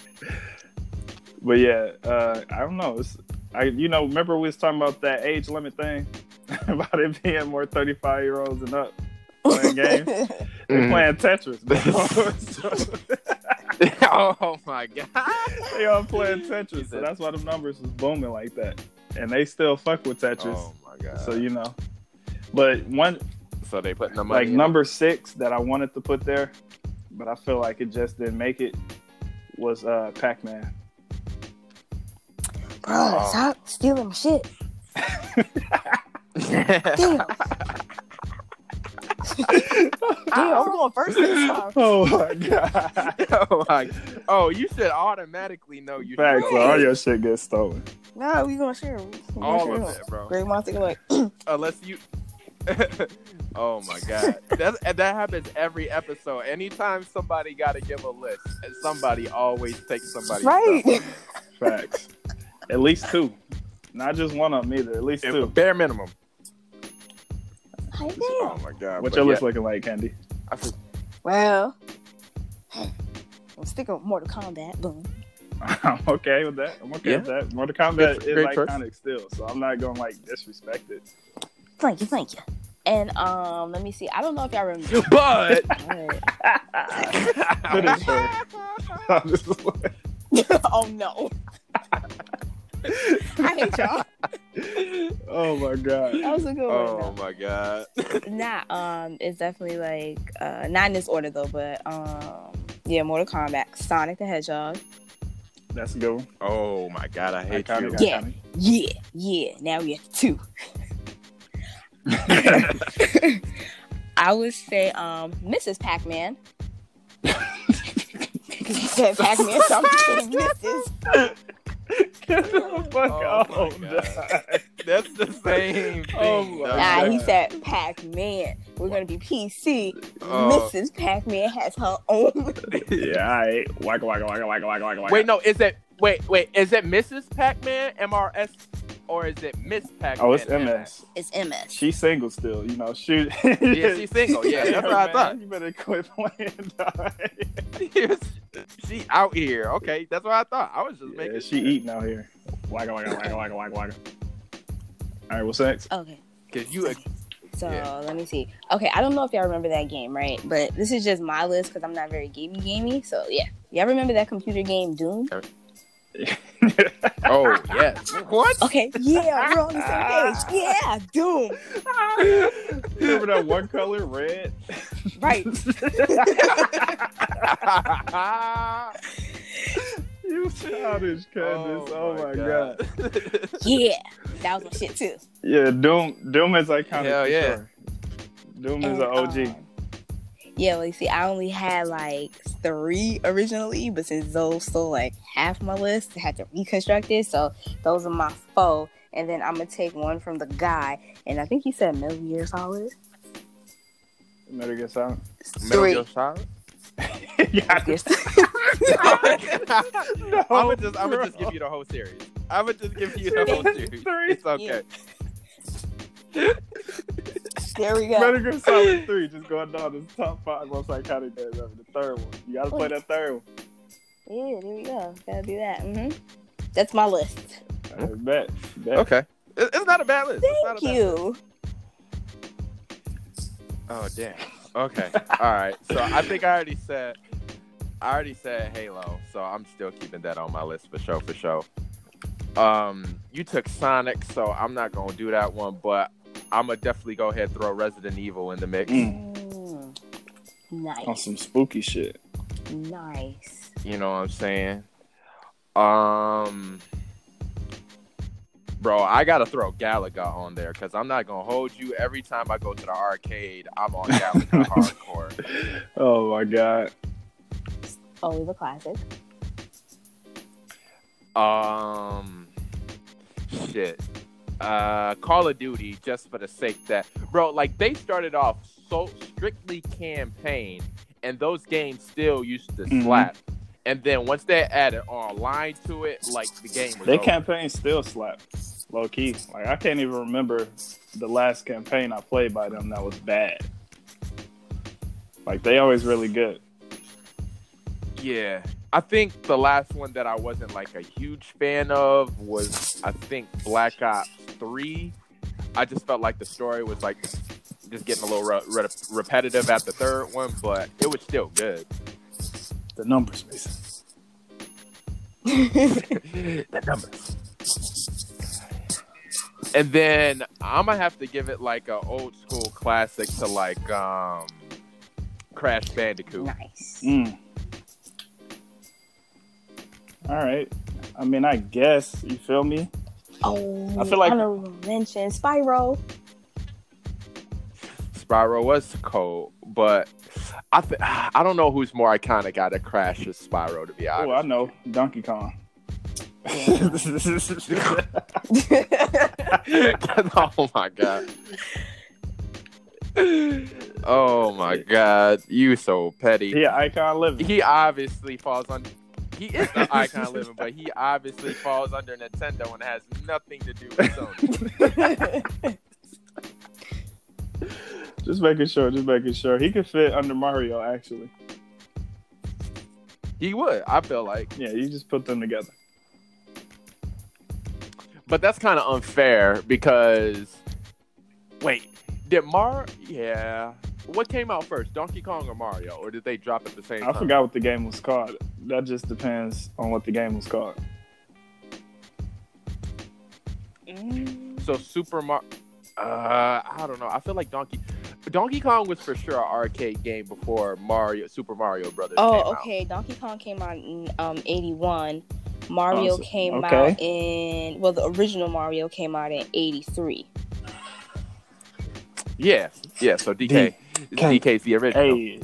but yeah, uh, I don't know. It's, I you know remember we was talking about that age limit thing <laughs> about it being more thirty five year olds and up playing games. <laughs> They're Mhm. playing Tetris, oh my god. they all playing Tetris, so that's why the numbers was booming like that. And they still fuck with Tetris, Oh my god. so you know. But one so they put the money. like in number six that I wanted to put there, but I feel like it just didn't make it was uh Pac Man. Bro, Oh. stop stealing my shit. it. <laughs> Damn. Damn, I'm going first this time. Oh my god! <laughs> oh my. Oh, you should automatically know you. Facts, should bro, all your shit gets stolen. Nah, we gonna share. We gonna all share of it, bro. Great monster like <clears throat> unless you. <laughs> oh my god, that that happens every episode. Anytime somebody got to give a list, and somebody always takes somebody. right. <laughs> Facts. At least two, not just one of them either. At least two. Bare minimum. Like, Oh my god. What but your yeah, list looking like, Candy? I feel- Well, I'm sticking with Mortal Kombat. Boom. <laughs> I'm okay with that. I'm okay Yeah. with that. Mortal Kombat Good- is great choice. iconic still, so I'm not gonna like disrespect it. Thank you, thank you. And um, let me see. I don't know if y'all remember. <laughs> But <laughs> but- <laughs> Finish. I'm just like- oh no. I hate y'all. oh my god. That was a good oh one. my god. though. Nah, um, it's definitely like uh, not in this order though, but um, yeah, Mortal Kombat, Sonic the Hedgehog. That's a good one. Oh my god, I hate Iconic, you. Yeah. iconic. Yeah, yeah. Now we have two. <laughs> I would say um, Mrs. Pac-Man. Because you said Pac-Man, so I'm just. Mrs. <laughs> Get the fuck Oh out. my That's the same <laughs> thing. Oh my dog. Nah, he said Pac-Man. We're gonna be PC. Oh. Mrs. Pac-Man has her own. yeah, all right. Waka waka waka waka waka waka waka. Wait, no, is it wait, wait, is it Mrs. Pac-Man, MRS, or is it Miss Pac-Man? Oh, it's MS. It's MS. She's single still, you know. Shoot. Yeah, she's <laughs> single. Yeah, that's what I thought. You better quit playing, <laughs> dog. <laughs> she out here. Okay, that's what I thought. I was just Yeah, making. she eating out here. Waka waka waka waka waka waka. All right, what's next? Okay. because you. So Yeah. let me see. Okay, I don't know if y'all remember that game, right? But this is just my list because I'm not very gamey gamey. So yeah, y'all remember that computer game Doom? <laughs> Oh yes. What? Okay, yeah, we're on the same <laughs> page. Yeah, Doom. Remember that one color, red? Right. <laughs> You childish, Candace. Oh, my god. Yeah, that was my shit too. Yeah, Doom. Doom is iconic. Hell for yeah. Sure. Doom is And, an OG. um, yeah, well, you see, I only had like three originally, but since those stole like half my list, I had to reconstruct it. So those are my four. And then I'm gonna take one from the guy, and I think he said Metal Gear Solid. Metal Gear Solid. Metal Three. <laughs> Gear <laughs> Solid? yeah. Yes. No, <laughs> I'm just, I'm gonna just give you the whole series. I'm gonna just give you the whole series. Three. It's okay. There we go. Metal Gear Solid <laughs> 3 just going down as top five most iconic games ever. The third one. You gotta play that third one. Yeah, there we go. Gotta do that. Mm-hmm. That's my list. I bet. bet. Okay. It- It's not a bad list. It's not Thank a bad you. Oh damn. Okay. <laughs> All right. So I think I already said I already said Halo, so I'm still keeping that on my list for sure, for sure. Um, you took Sonic, so I'm not gonna do that one, but I'm gonna definitely go ahead and throw Resident Evil in the mix. Mm, Mm. on some spooky shit. Nice. You know what I'm saying? Um, bro, I gotta throw Galaga on there because I'm not gonna hold you. Every time I go to the arcade, I'm on Galaga <laughs> hardcore. Oh my god. Always a classic. Um, shit. Uh, Call of Duty, just for the sake that, bro, like they started off so strictly campaign, and those games still used to Mhm. slap. And then once they added online to it, like the game was Their over. campaign still slap. Low key. Like I can't even remember the last campaign I played by them that was bad. Like they always really good. Yeah. I think the last one that I wasn't like a huge fan of was I think Black Ops 3. I just felt like the story was like just getting a little re- re- repetitive at the third one, but it was still good. The numbers, Mason. <laughs> the numbers. And then I'm gonna have to give it like a old school classic to like um Crash Bandicoot. Nice. Mm. All right. I mean, I guess you feel me. Oh, I feel like- honorable mention Spyro. Spyro was cold, but I th- I don't know who's more iconic out of Crash or Spyro to be honest, Oh, I know. Donkey Kong. <laughs> oh my god. Oh my god, you so petty. yeah, icon living. He obviously falls on. He is the icon living, but he obviously falls under Nintendo and has nothing to do with Sony. <laughs> Just making sure. Just making sure. He could fit under Mario. Actually. He would, I feel like, Yeah, you just put them together. but that's kind of unfair because. Wait, did Mar? Yeah. What came out first, Donkey Kong or Mario, or did they drop at the same I time? forgot what the game was called. That just depends on what the game was called. Mm, So Super Mario. Uh, I don't know. I feel like Donkey Donkey Kong was for sure an arcade game before Mario Super Mario Brothers. came oh, out. okay. Donkey Kong came out in um '81. Mario Oh, so- came okay. out in well, the original Mario came out in '83. Yeah, yeah. So DK, K. DK's the original. Hey,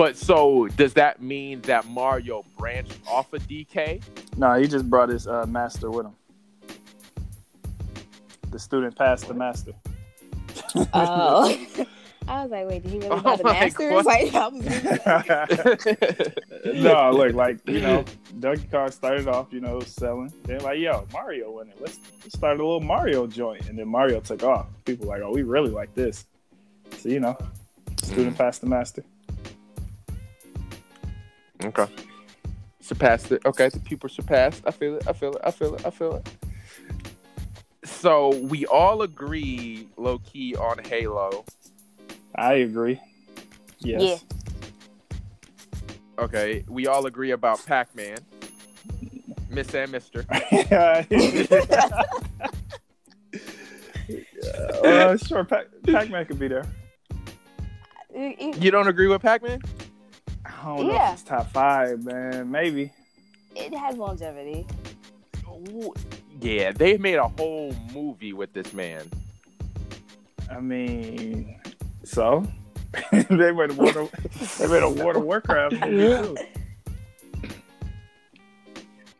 But so does that mean that Mario branched off of DK? no, he just brought his uh, master with him. The student passed the master. <laughs> Oh, I was like, wait, did he really Oh have the <laughs> my masters? Like, I was <laughs> no, look, like you know, Donkey Kong started off, you know, selling. They're like, "Yo, Mario in it. Let's, let's start a little Mario joint." And then Mario took off. People were like, "Oh, we really like this." So you know, student passed the master. Okay. Surpassed it. Okay, the people surpassed. I feel it. I feel it. I feel it. I feel it. So we all agree, low key, on Halo. I agree. Yes. Okay, we all agree about Pac-Man, Miss and Mister. <laughs> uh, sure, Pac- Pac-Man could be there. It- it- You don't agree with Pac-Man? I don't know Yeah. if it's top five, man. Maybe. it has longevity. Yeah, they made a whole movie with this man. I mean, so they made a water. they made a World of <laughs> Warcraft movie too.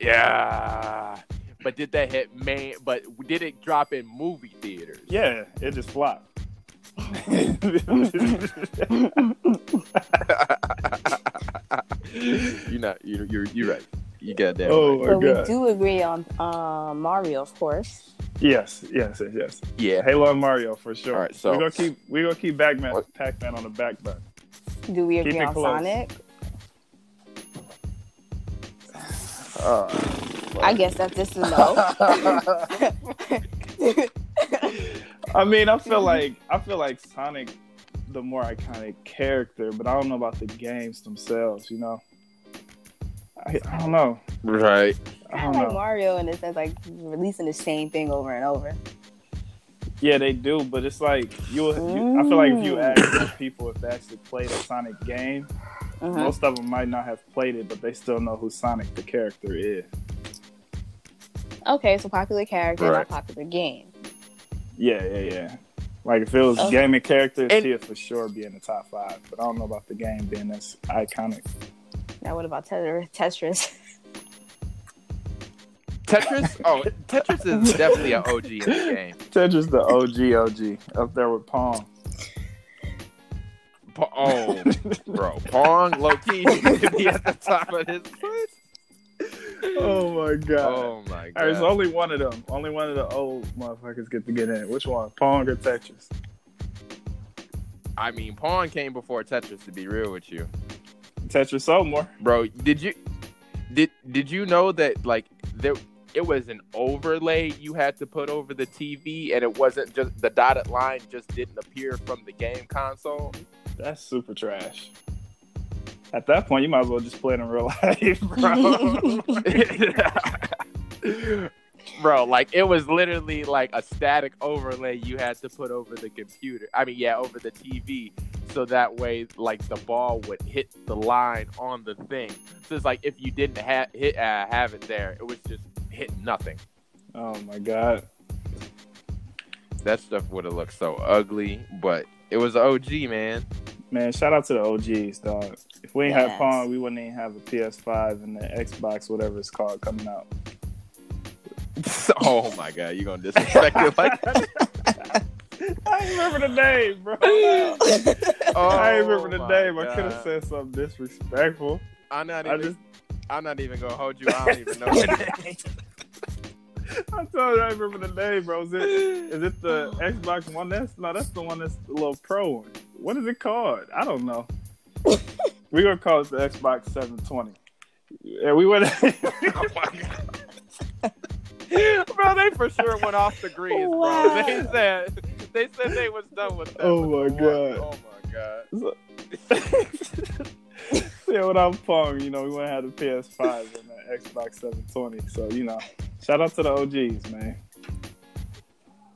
Yeah, but did that hit main? But did it drop in movie theaters? Yeah, it just flopped. You're not. You're you're you're right. You got that. oh right. my But we do agree on uh, Mario, of course. Yes, yes, yes, yes. Yeah. Halo and Mario for sure. All right, so- we're gonna keep we're gonna keep Pac-Man, Pac-Man on the back burner. Do we agree it on. Sonic? Uh, I guess that's just a no. <laughs> <laughs> I mean, I feel like I feel like Sonic the more iconic character, but I don't know about the games themselves. You know, I, I don't know. Right. I I don't like know. Mario in the sense like releasing the same thing over and over. Yeah, they do, but it's like you. you I feel like if you Mm. ask people if they actually played a Sonic game, Mhm. most of them might not have played it, but they still know who Sonic the character is. Okay, so popular character, Right. not popular game. Yeah, yeah, yeah. Like if it was Okay. gaming characters, And- he'd for sure be in the top five. But I don't know about the game being as iconic. Now what about Tetris? Tetris? Tetris. Oh, Tetris is <laughs> definitely an OG in the game. Tetris the OG OG up there with Pong. Pa- oh, bro, Pong, low key, to be at the top of his list. <laughs> Oh my god. Oh my All right, god. so only one of them. Only one of the old motherfuckers get to get in. Which one? Pong or Tetris? I mean, Pong came before Tetris. To be real with you, Tetris sold more. bro. Did you did did you know that like there it was an overlay you had to put over the TV, and it wasn't just the dotted line just didn't appear from the game console. That's super trash. At that point, you might as well just play it in real <laughs> life, bro. <laughs> Bro, like it was literally like a static overlay you had to put over the computer. I mean, yeah, over the TV, so that way, like the ball would hit the line on the thing. So it's like if you didn't ha- hit uh, have it there, it was just hit nothing. oh my god. That stuff would have looked so ugly, but it was OG, man. Man, shout out to the OGs, dog. If we ain't Yes. had Pong, we wouldn't even have a PS5 and the Xbox, whatever it's called, coming out. <laughs> oh my god, you gonna disrespect it like that? <laughs> I ain't remember the name, bro. Oh, <laughs> I ain't oh remember the my name. I could have said something disrespectful. I'm not I even. just, I'm not even gonna hold you. I don't even know the name. I told you I remember the name, bro. Is it, is it the Xbox One? That's no, that's the one that's the little Pro one. What is it called? I don't know. <laughs> We're gonna call it the Xbox 720. Yeah, we went. <laughs> Oh my <laughs> God. bro, they for sure went off the grease, bro. Wow. They said they said they was done with that. Oh my the one. God. Oh my god. yeah, without Pong, you know, we wouldn't have the PS5 and the Xbox 720. So, you know, shout out to the OGs, man.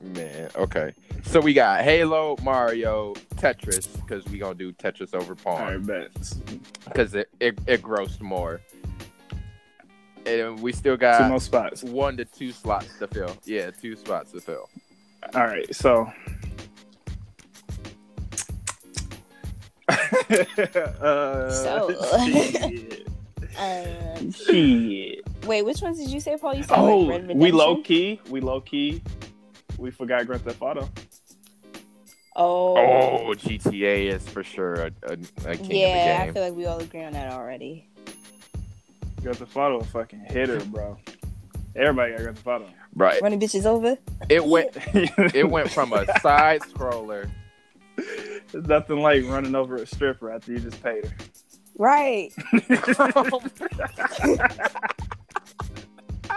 Man, okay. So we got Halo, Mario, Tetris, because we gonna do Tetris over All right, Pong bet. because it, it it grossed more. And we still got Two got more spots. one to two slots to fill. Yeah, two spots to fill. All right, so. <laughs> uh, So- <laughs> shit. Um, Shit. wait, which ones did you say, Paul? You said Oh, like we low key. We low key. We forgot Grand Theft Auto. Oh, Oh, GTA is for sure a, a, a king yeah. of the I feel like we all agree on that already. Grand Theft Auto, a fucking hitter, bro. Everybody got Grand Theft Auto. Right. Running bitches over. It went <laughs> it went from a side scroller. There's nothing like running over a stripper after you just paid her. Right. <laughs> <laughs>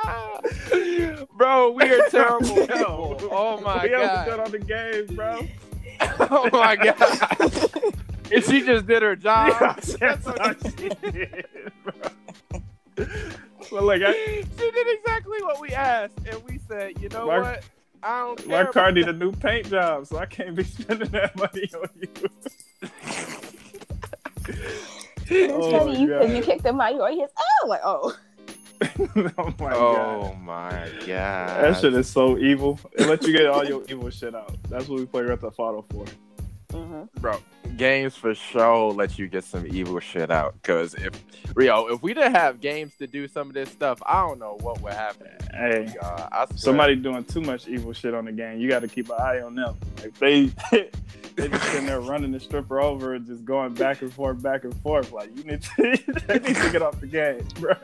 <laughs> Bro, we are terrible <laughs> people. Oh my god. we haven't on the game, bro. <laughs> Oh my god. And she just did her job. Yeah, that's what she did, bro. Well, like, I, she did exactly what we asked, and we said, you know My- what? I don't my care. car about need a new paint job, so I can't be spending that money on you. It's Oh funny my you you kicked them out. You always oh like oh. <laughs> oh my Oh god. my god. That shit is so evil. It lets you get all your evil shit out. That's what we play Grand Theft Auto for. hmm bro. Games for sure let you get some evil shit out. Cause if Rio, if we didn't have games to do some of this stuff, I don't know what would happen. Hey, God, I swear. somebody doing too much evil shit on the game. You got to keep an eye on them. Like they, <laughs> they just sitting there running the stripper over and just going back and forth, back and forth. Like you need to, <laughs> they need to get off the game, bro.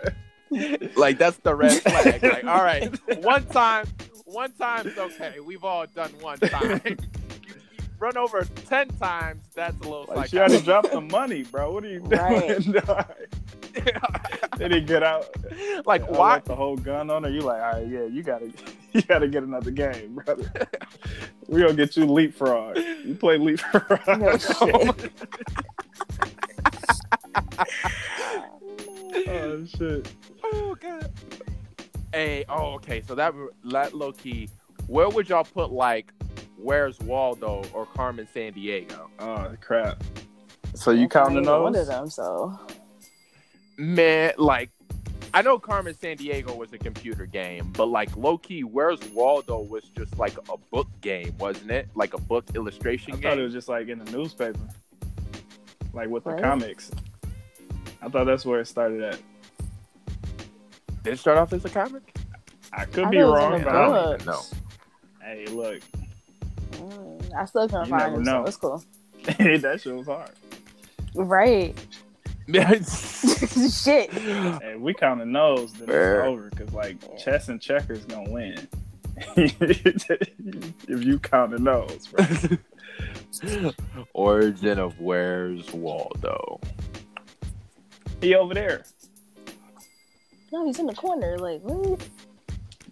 Like that's the red flag. <laughs> like, all right, one time, one time's okay. We've all done one time. you, <laughs> you run over ten times, that's a little Like she already psychotic. dropped the money, bro. What are you doing? Right. <laughs> dog? they didn't get out. like I why? the whole gun on her. You like, all right, yeah, you gotta, you gotta get another game, brother. we gonna get you leapfrog. You play leapfrog. No shit. Oh shit. Oh god. Hey, oh okay. So that that low key. Where would y'all put like Where's Waldo or Carmen Sandiego? Oh crap. So you counting those? One of them, so Man, like I know Carmen Sandiego was a computer game, but like low key, Where's Waldo was just like a book game, wasn't it? Like a book illustration I game. thought it was just like in the newspaper, like with the comics. I thought that's where it started at. Did it start off as a comic? I could I be thought it was in wrong, the but I don't even know. Hey, look, mm, I still can't You find never him. know. So it's cool, <laughs> that shit was hard. right? <laughs> Shit. Hey, we counting those, then Fair. it's over because like chess and checkers gonna win. <laughs> if you counting those, bro. Origin of Where's Waldo. He over there. No, he's in the corner. Like, what?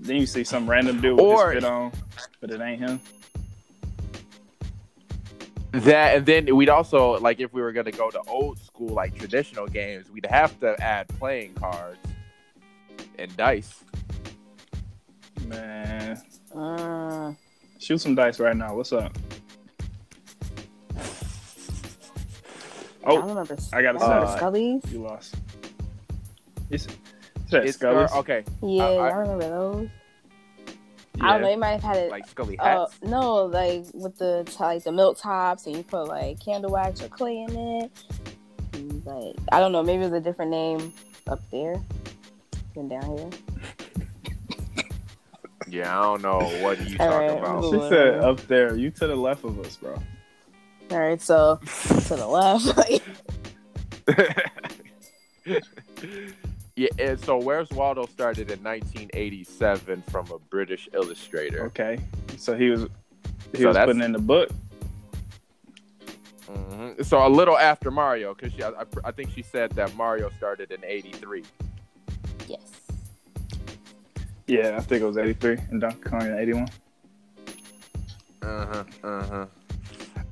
Then you see some random dude with Or- his spit on, but it ain't him. That and then we'd also like if we were gonna go to old school like traditional games, we'd have to add playing cards and dice. Man, Mm, shoot some dice right now. What's up? I Oh, remember. I got a remember. Scully's. you lost. You s- said It's Scully's? or- okay, Yeah, I- I, remember those. Yeah. I don't know. They might have had it. like Scully Uh, no, like with the like the milk tops, and you put like candle wax or clay in it. And, Like I don't know, maybe it was a different name up there than down here. yeah, I don't know what are you All talking right, about. She said up there. You to the left of us, bro. All right, so to the left. <laughs> yeah, and so Where's Waldo started in 1987 from a British illustrator. Okay. So he was he So was that's- putting in the book. Mhm. So a little after Mario, because I, I, I think she said that Mario started in '83. yes. Yeah, I think it was 83 and Donkey Kong in 81. Uh huh. Uh huh.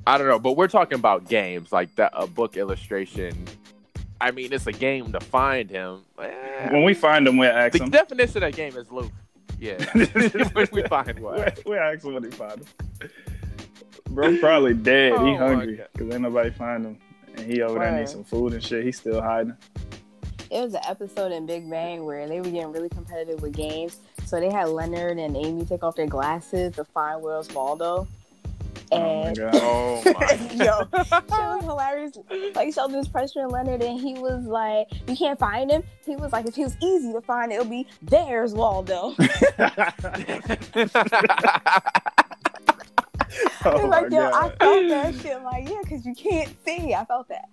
I don't know, but we're talking about games like that. A book illustration. I mean, it's a game to find him. Eh, When we find him, we'll ask the him. definition of that game is loop. Yeah. <laughs> <laughs> when we find one. we, we ask him when he find him. Bro, he's probably dead. Oh he hungry because ain't nobody find him, and he over there Right. needs some food and shit. He's still hiding. It was an episode in Big Bang where they were getting really competitive with games. So they had Leonard and Amy take off their glasses to find Where's Waldo. Oh my And god. Oh <laughs> my. Yo, <laughs> it was hilarious. Like Sheldon was pressuring Leonard, and he was like, "You can't find him." He was like, "If he was easy to find, it'll be there's Waldo." <laughs> oh He's my like, "Yo, I god. felt that shit." Like, yeah, because you can't see. I felt that.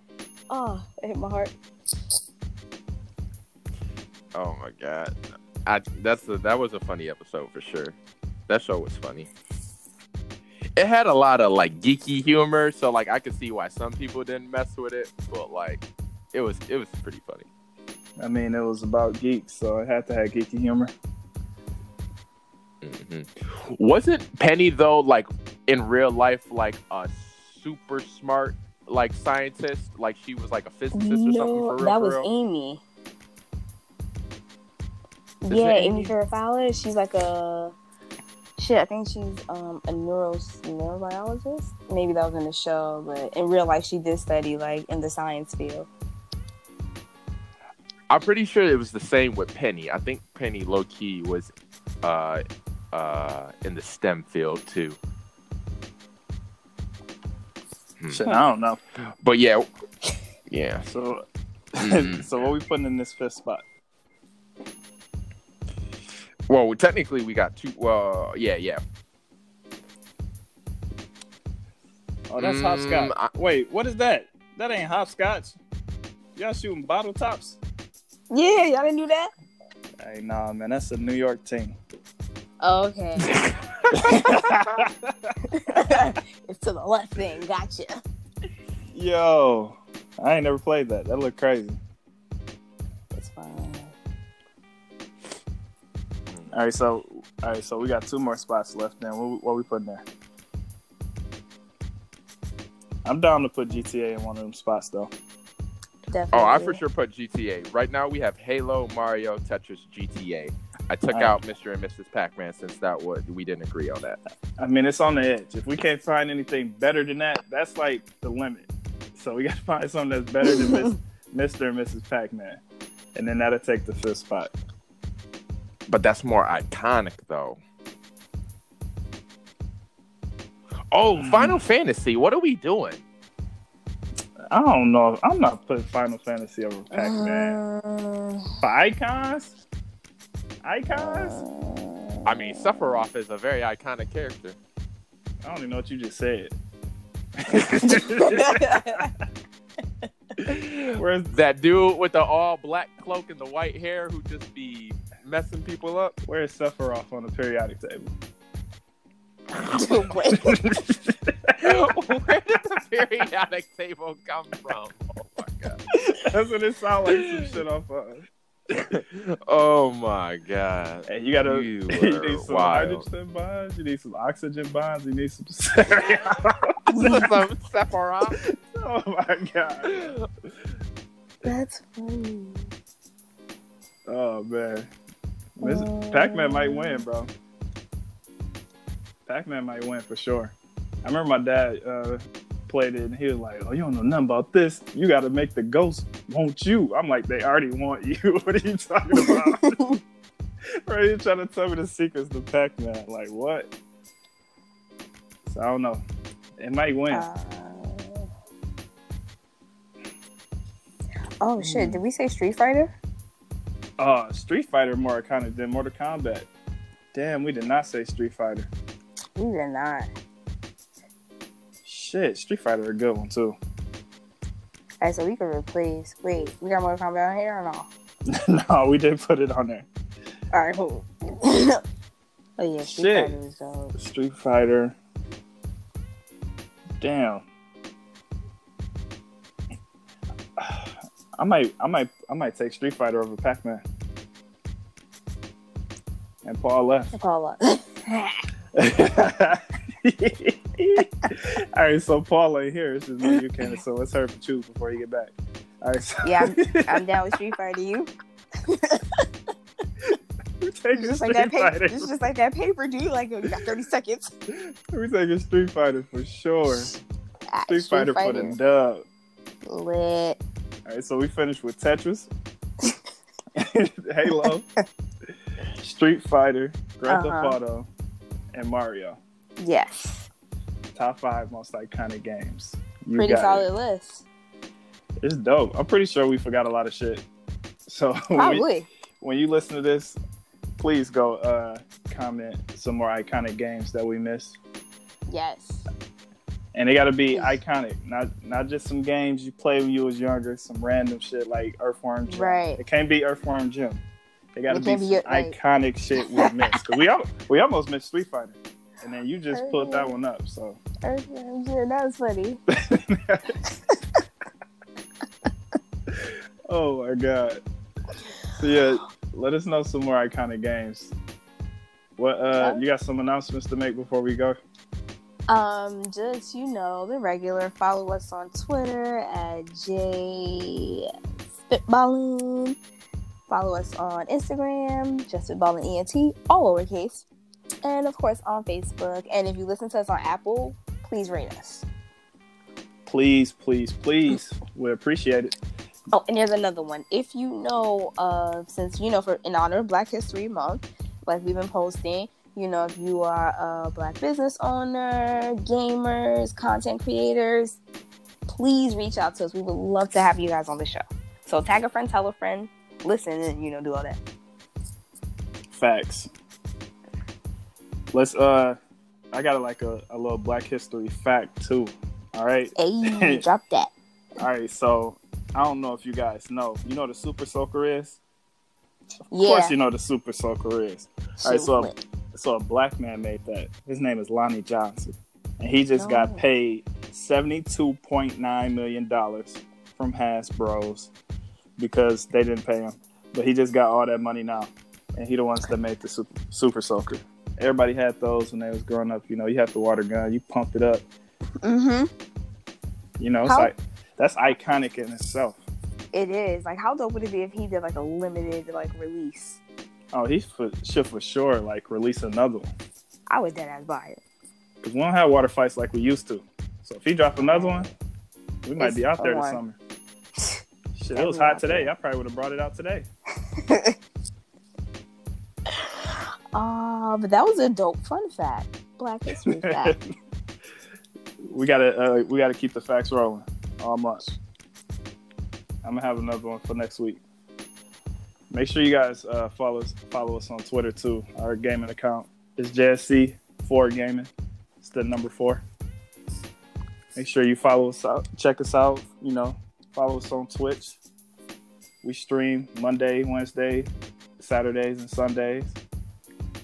Oh, it hit my heart. oh my god. I that's a, that was a funny episode for sure. That show was funny. It had a lot of like geeky humor, so like I could see why some people didn't mess with it, but like it was it was pretty funny. I mean, it was about geeks, so it had to have geeky humor. hmm Wasn't Penny though like in real life like a super smart like scientist? Like she was like a physicist or something for real? that for was real? Amy. Is yeah, Amy Amy? Farrah Fowler. She's like a shit. I think she's um a neuro neurobiologist. Maybe that was in the show, but in real life, she did study like in the science field. I'm pretty sure it was the same with Penny. I think Penny low key was uh uh in the STEM field too. Hmm. Shit, I don't know. But yeah, yeah. So, Mhm. <laughs> so what we putting in this fifth spot? Well, technically we got two. Well, yeah, yeah. Oh, that's Mm, hopscotch. I- Wait, what is that? That ain't hopscotch. Y'all shooting bottle tops? Yeah, y'all didn't do that. Hey, nah, man, that's a New York team. Oh, okay, <laughs> <laughs> it's to the left then. Gotcha. Yo, I ain't never played that. That look crazy. All right, so All right, so we got two more spots left. Then what, what we putting there? I'm down to put GTA in one of them spots though. Definitely. Oh, I for sure put GTA. Right now we have Halo, Mario, Tetris, GTA. I took Alright. out Mr. and Mrs. Pac-Man since that would we didn't agree on that. I mean, it's on the edge. If we can't find anything better than that, that's like the limit. So we got to <laughs> find something that's better than Miss, <laughs> Mr. and Mrs. Pac-Man, and then that'll take the fifth spot. But that's more iconic though. Oh, Final Fantasy. What are we doing? I don't know. I'm not putting Final Fantasy over Pac-Man. Uh, For icons, icons. I mean, Sephiroth is a very iconic character. I don't even know what you just said. <laughs> Where's That dude with the all black cloak and the white hair who just be messing people up. Where's Sephiroth on the periodic table? Where did the <laughs> periodic table come from? Oh my god. That's what it sound like. Some shit off of. Oh my god. Hey, you gotta. You <laughs> You, need some wild. hydrogen bonds. You need some oxygen bonds. You need some. <laughs> Some Sephiroth. oh my god. That's funny. Oh man. This, Pac-Man might win, bro. Pac-Man might win for sure. I remember my dad uh, played it, and he was like, "Oh, you don't know nothing about this. You got to make the ghost want you." I'm like, "They already want you. <laughs> what are you talking about?" <laughs> Bro, you trying to tell me the secrets to Pac-Man? Like what? So I don't know. It might win. Uh, oh shit! Did we say Street Fighter? Uh, Street Fighter more kind of than Mortal Kombat. Damn, we did not say Street Fighter. We did not. Shit, Street Fighter a good one too. Alright, so we could replace. Wait, we got Mortal Kombat on here or no? <laughs> no, we did put it on there. All right, cool. <laughs> oh yeah, Street Shit. Fighter is dope. Street Fighter. Damn. I might, I might, I might take Street Fighter over Pac-Man. And Paul left. Call up. <laughs> All right, so Paul ain't here. It's just me you, Candace. So let's hurry for choose before you get back. All right, so yeah, I'm, <laughs> I'm down with Street Fighter. You? Just like that paper. It's just like that paper, dude. Like you got 30 seconds. we taking Street Fighter for sure. Ah, Street, Fighter, for the dub. Lit. All right, so we finished with Tetris, <laughs> Halo, <laughs> Street Fighter, Grand Theft Uh-huh. Auto, and Mario. Yes. Top five most iconic games. You Pretty solid it. list. It's dope. I'm pretty sure we forgot a lot of shit. <laughs> So when, Probably. when you listen to this, please go uh, comment some more iconic games that we missed. Yes. And they got to be iconic, not not just some games you play when you was younger, some random shit like Earthworm Jim. Right. It can't be Earthworm Jim. They got to be be, like- iconic shit we <laughs> missed. 'Cause we we almost missed Street Fighter, and then you just pulled that one up. So Earthworm Jim, that was funny. <laughs> <laughs> oh my god. So yeah, let us know some more iconic games. What uh, you got some announcements to make before we go? Um, just you know, the regular. Follow us on Twitter at J Spitballin. Follow us on Instagram, just ENT, all lowercase. And of course on Facebook. And if you listen to us on Apple, please rate us. Please, please, please. We appreciate it. Oh, and there's another one. If you know, uh, since you know, for in honor of Black History Month, like we've been posting, you know, if you are a black business owner, gamers, content creators, please reach out to us. We would love to have you guys on the show. So tag a friend, tell a friend, listen, and you know, do all that. Facts. Let's uh I got like a, a little black history fact too. All right. Hey, <laughs> drop that. All right, so I don't know if you guys know. You know what a super soaker is? Of Yeah. course you know what a super soaker is. All right, so. So a black man made that. His name is Lonnie Johnson. And he just Oh. got paid $72.9 million from Hasbro's because they didn't pay him. But he just got all that money now. and he the ones that made the super, super soaker. Everybody had those when they was growing up. You know, you had the water gun, you pump it up. Mm-hmm. You know, it's How- like that's iconic in itself. It is. Like, how dope would it be if he did like a limited like release? Oh, he for, should for sure like release another one I would dead ass buy it. because we don't have water fights like we used to. So if he drop another one, we might It's be out there this summer. <laughs> Shit, it was hot today. there. I probably would have brought it out today. Uh, <laughs> but that was a dope fun fact. Black History <laughs> fact. we gotta uh, we gotta keep the facts rolling all month. I'm gonna have another one for next week. Make sure you guys uh, follow us follow us on Twitter too. Our gaming account is JSE Four Gaming. It's the number four. Make sure you follow us out. Check us out. You know, follow us on Twitch. We stream Monday, Wednesday, Saturdays, and Sundays.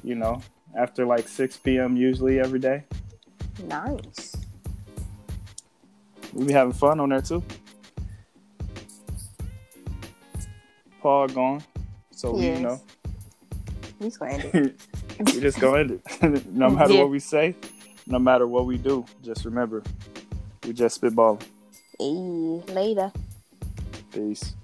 You know, after like 6 p.m. usually every day. nice. We be having fun on there too. Paul gone, so we, you know We just gonna end it. <laughs> we just go end it. <laughs> no matter Yeah. what we say, no matter what we do, just remember we just spitballing. Hey, later. Peace.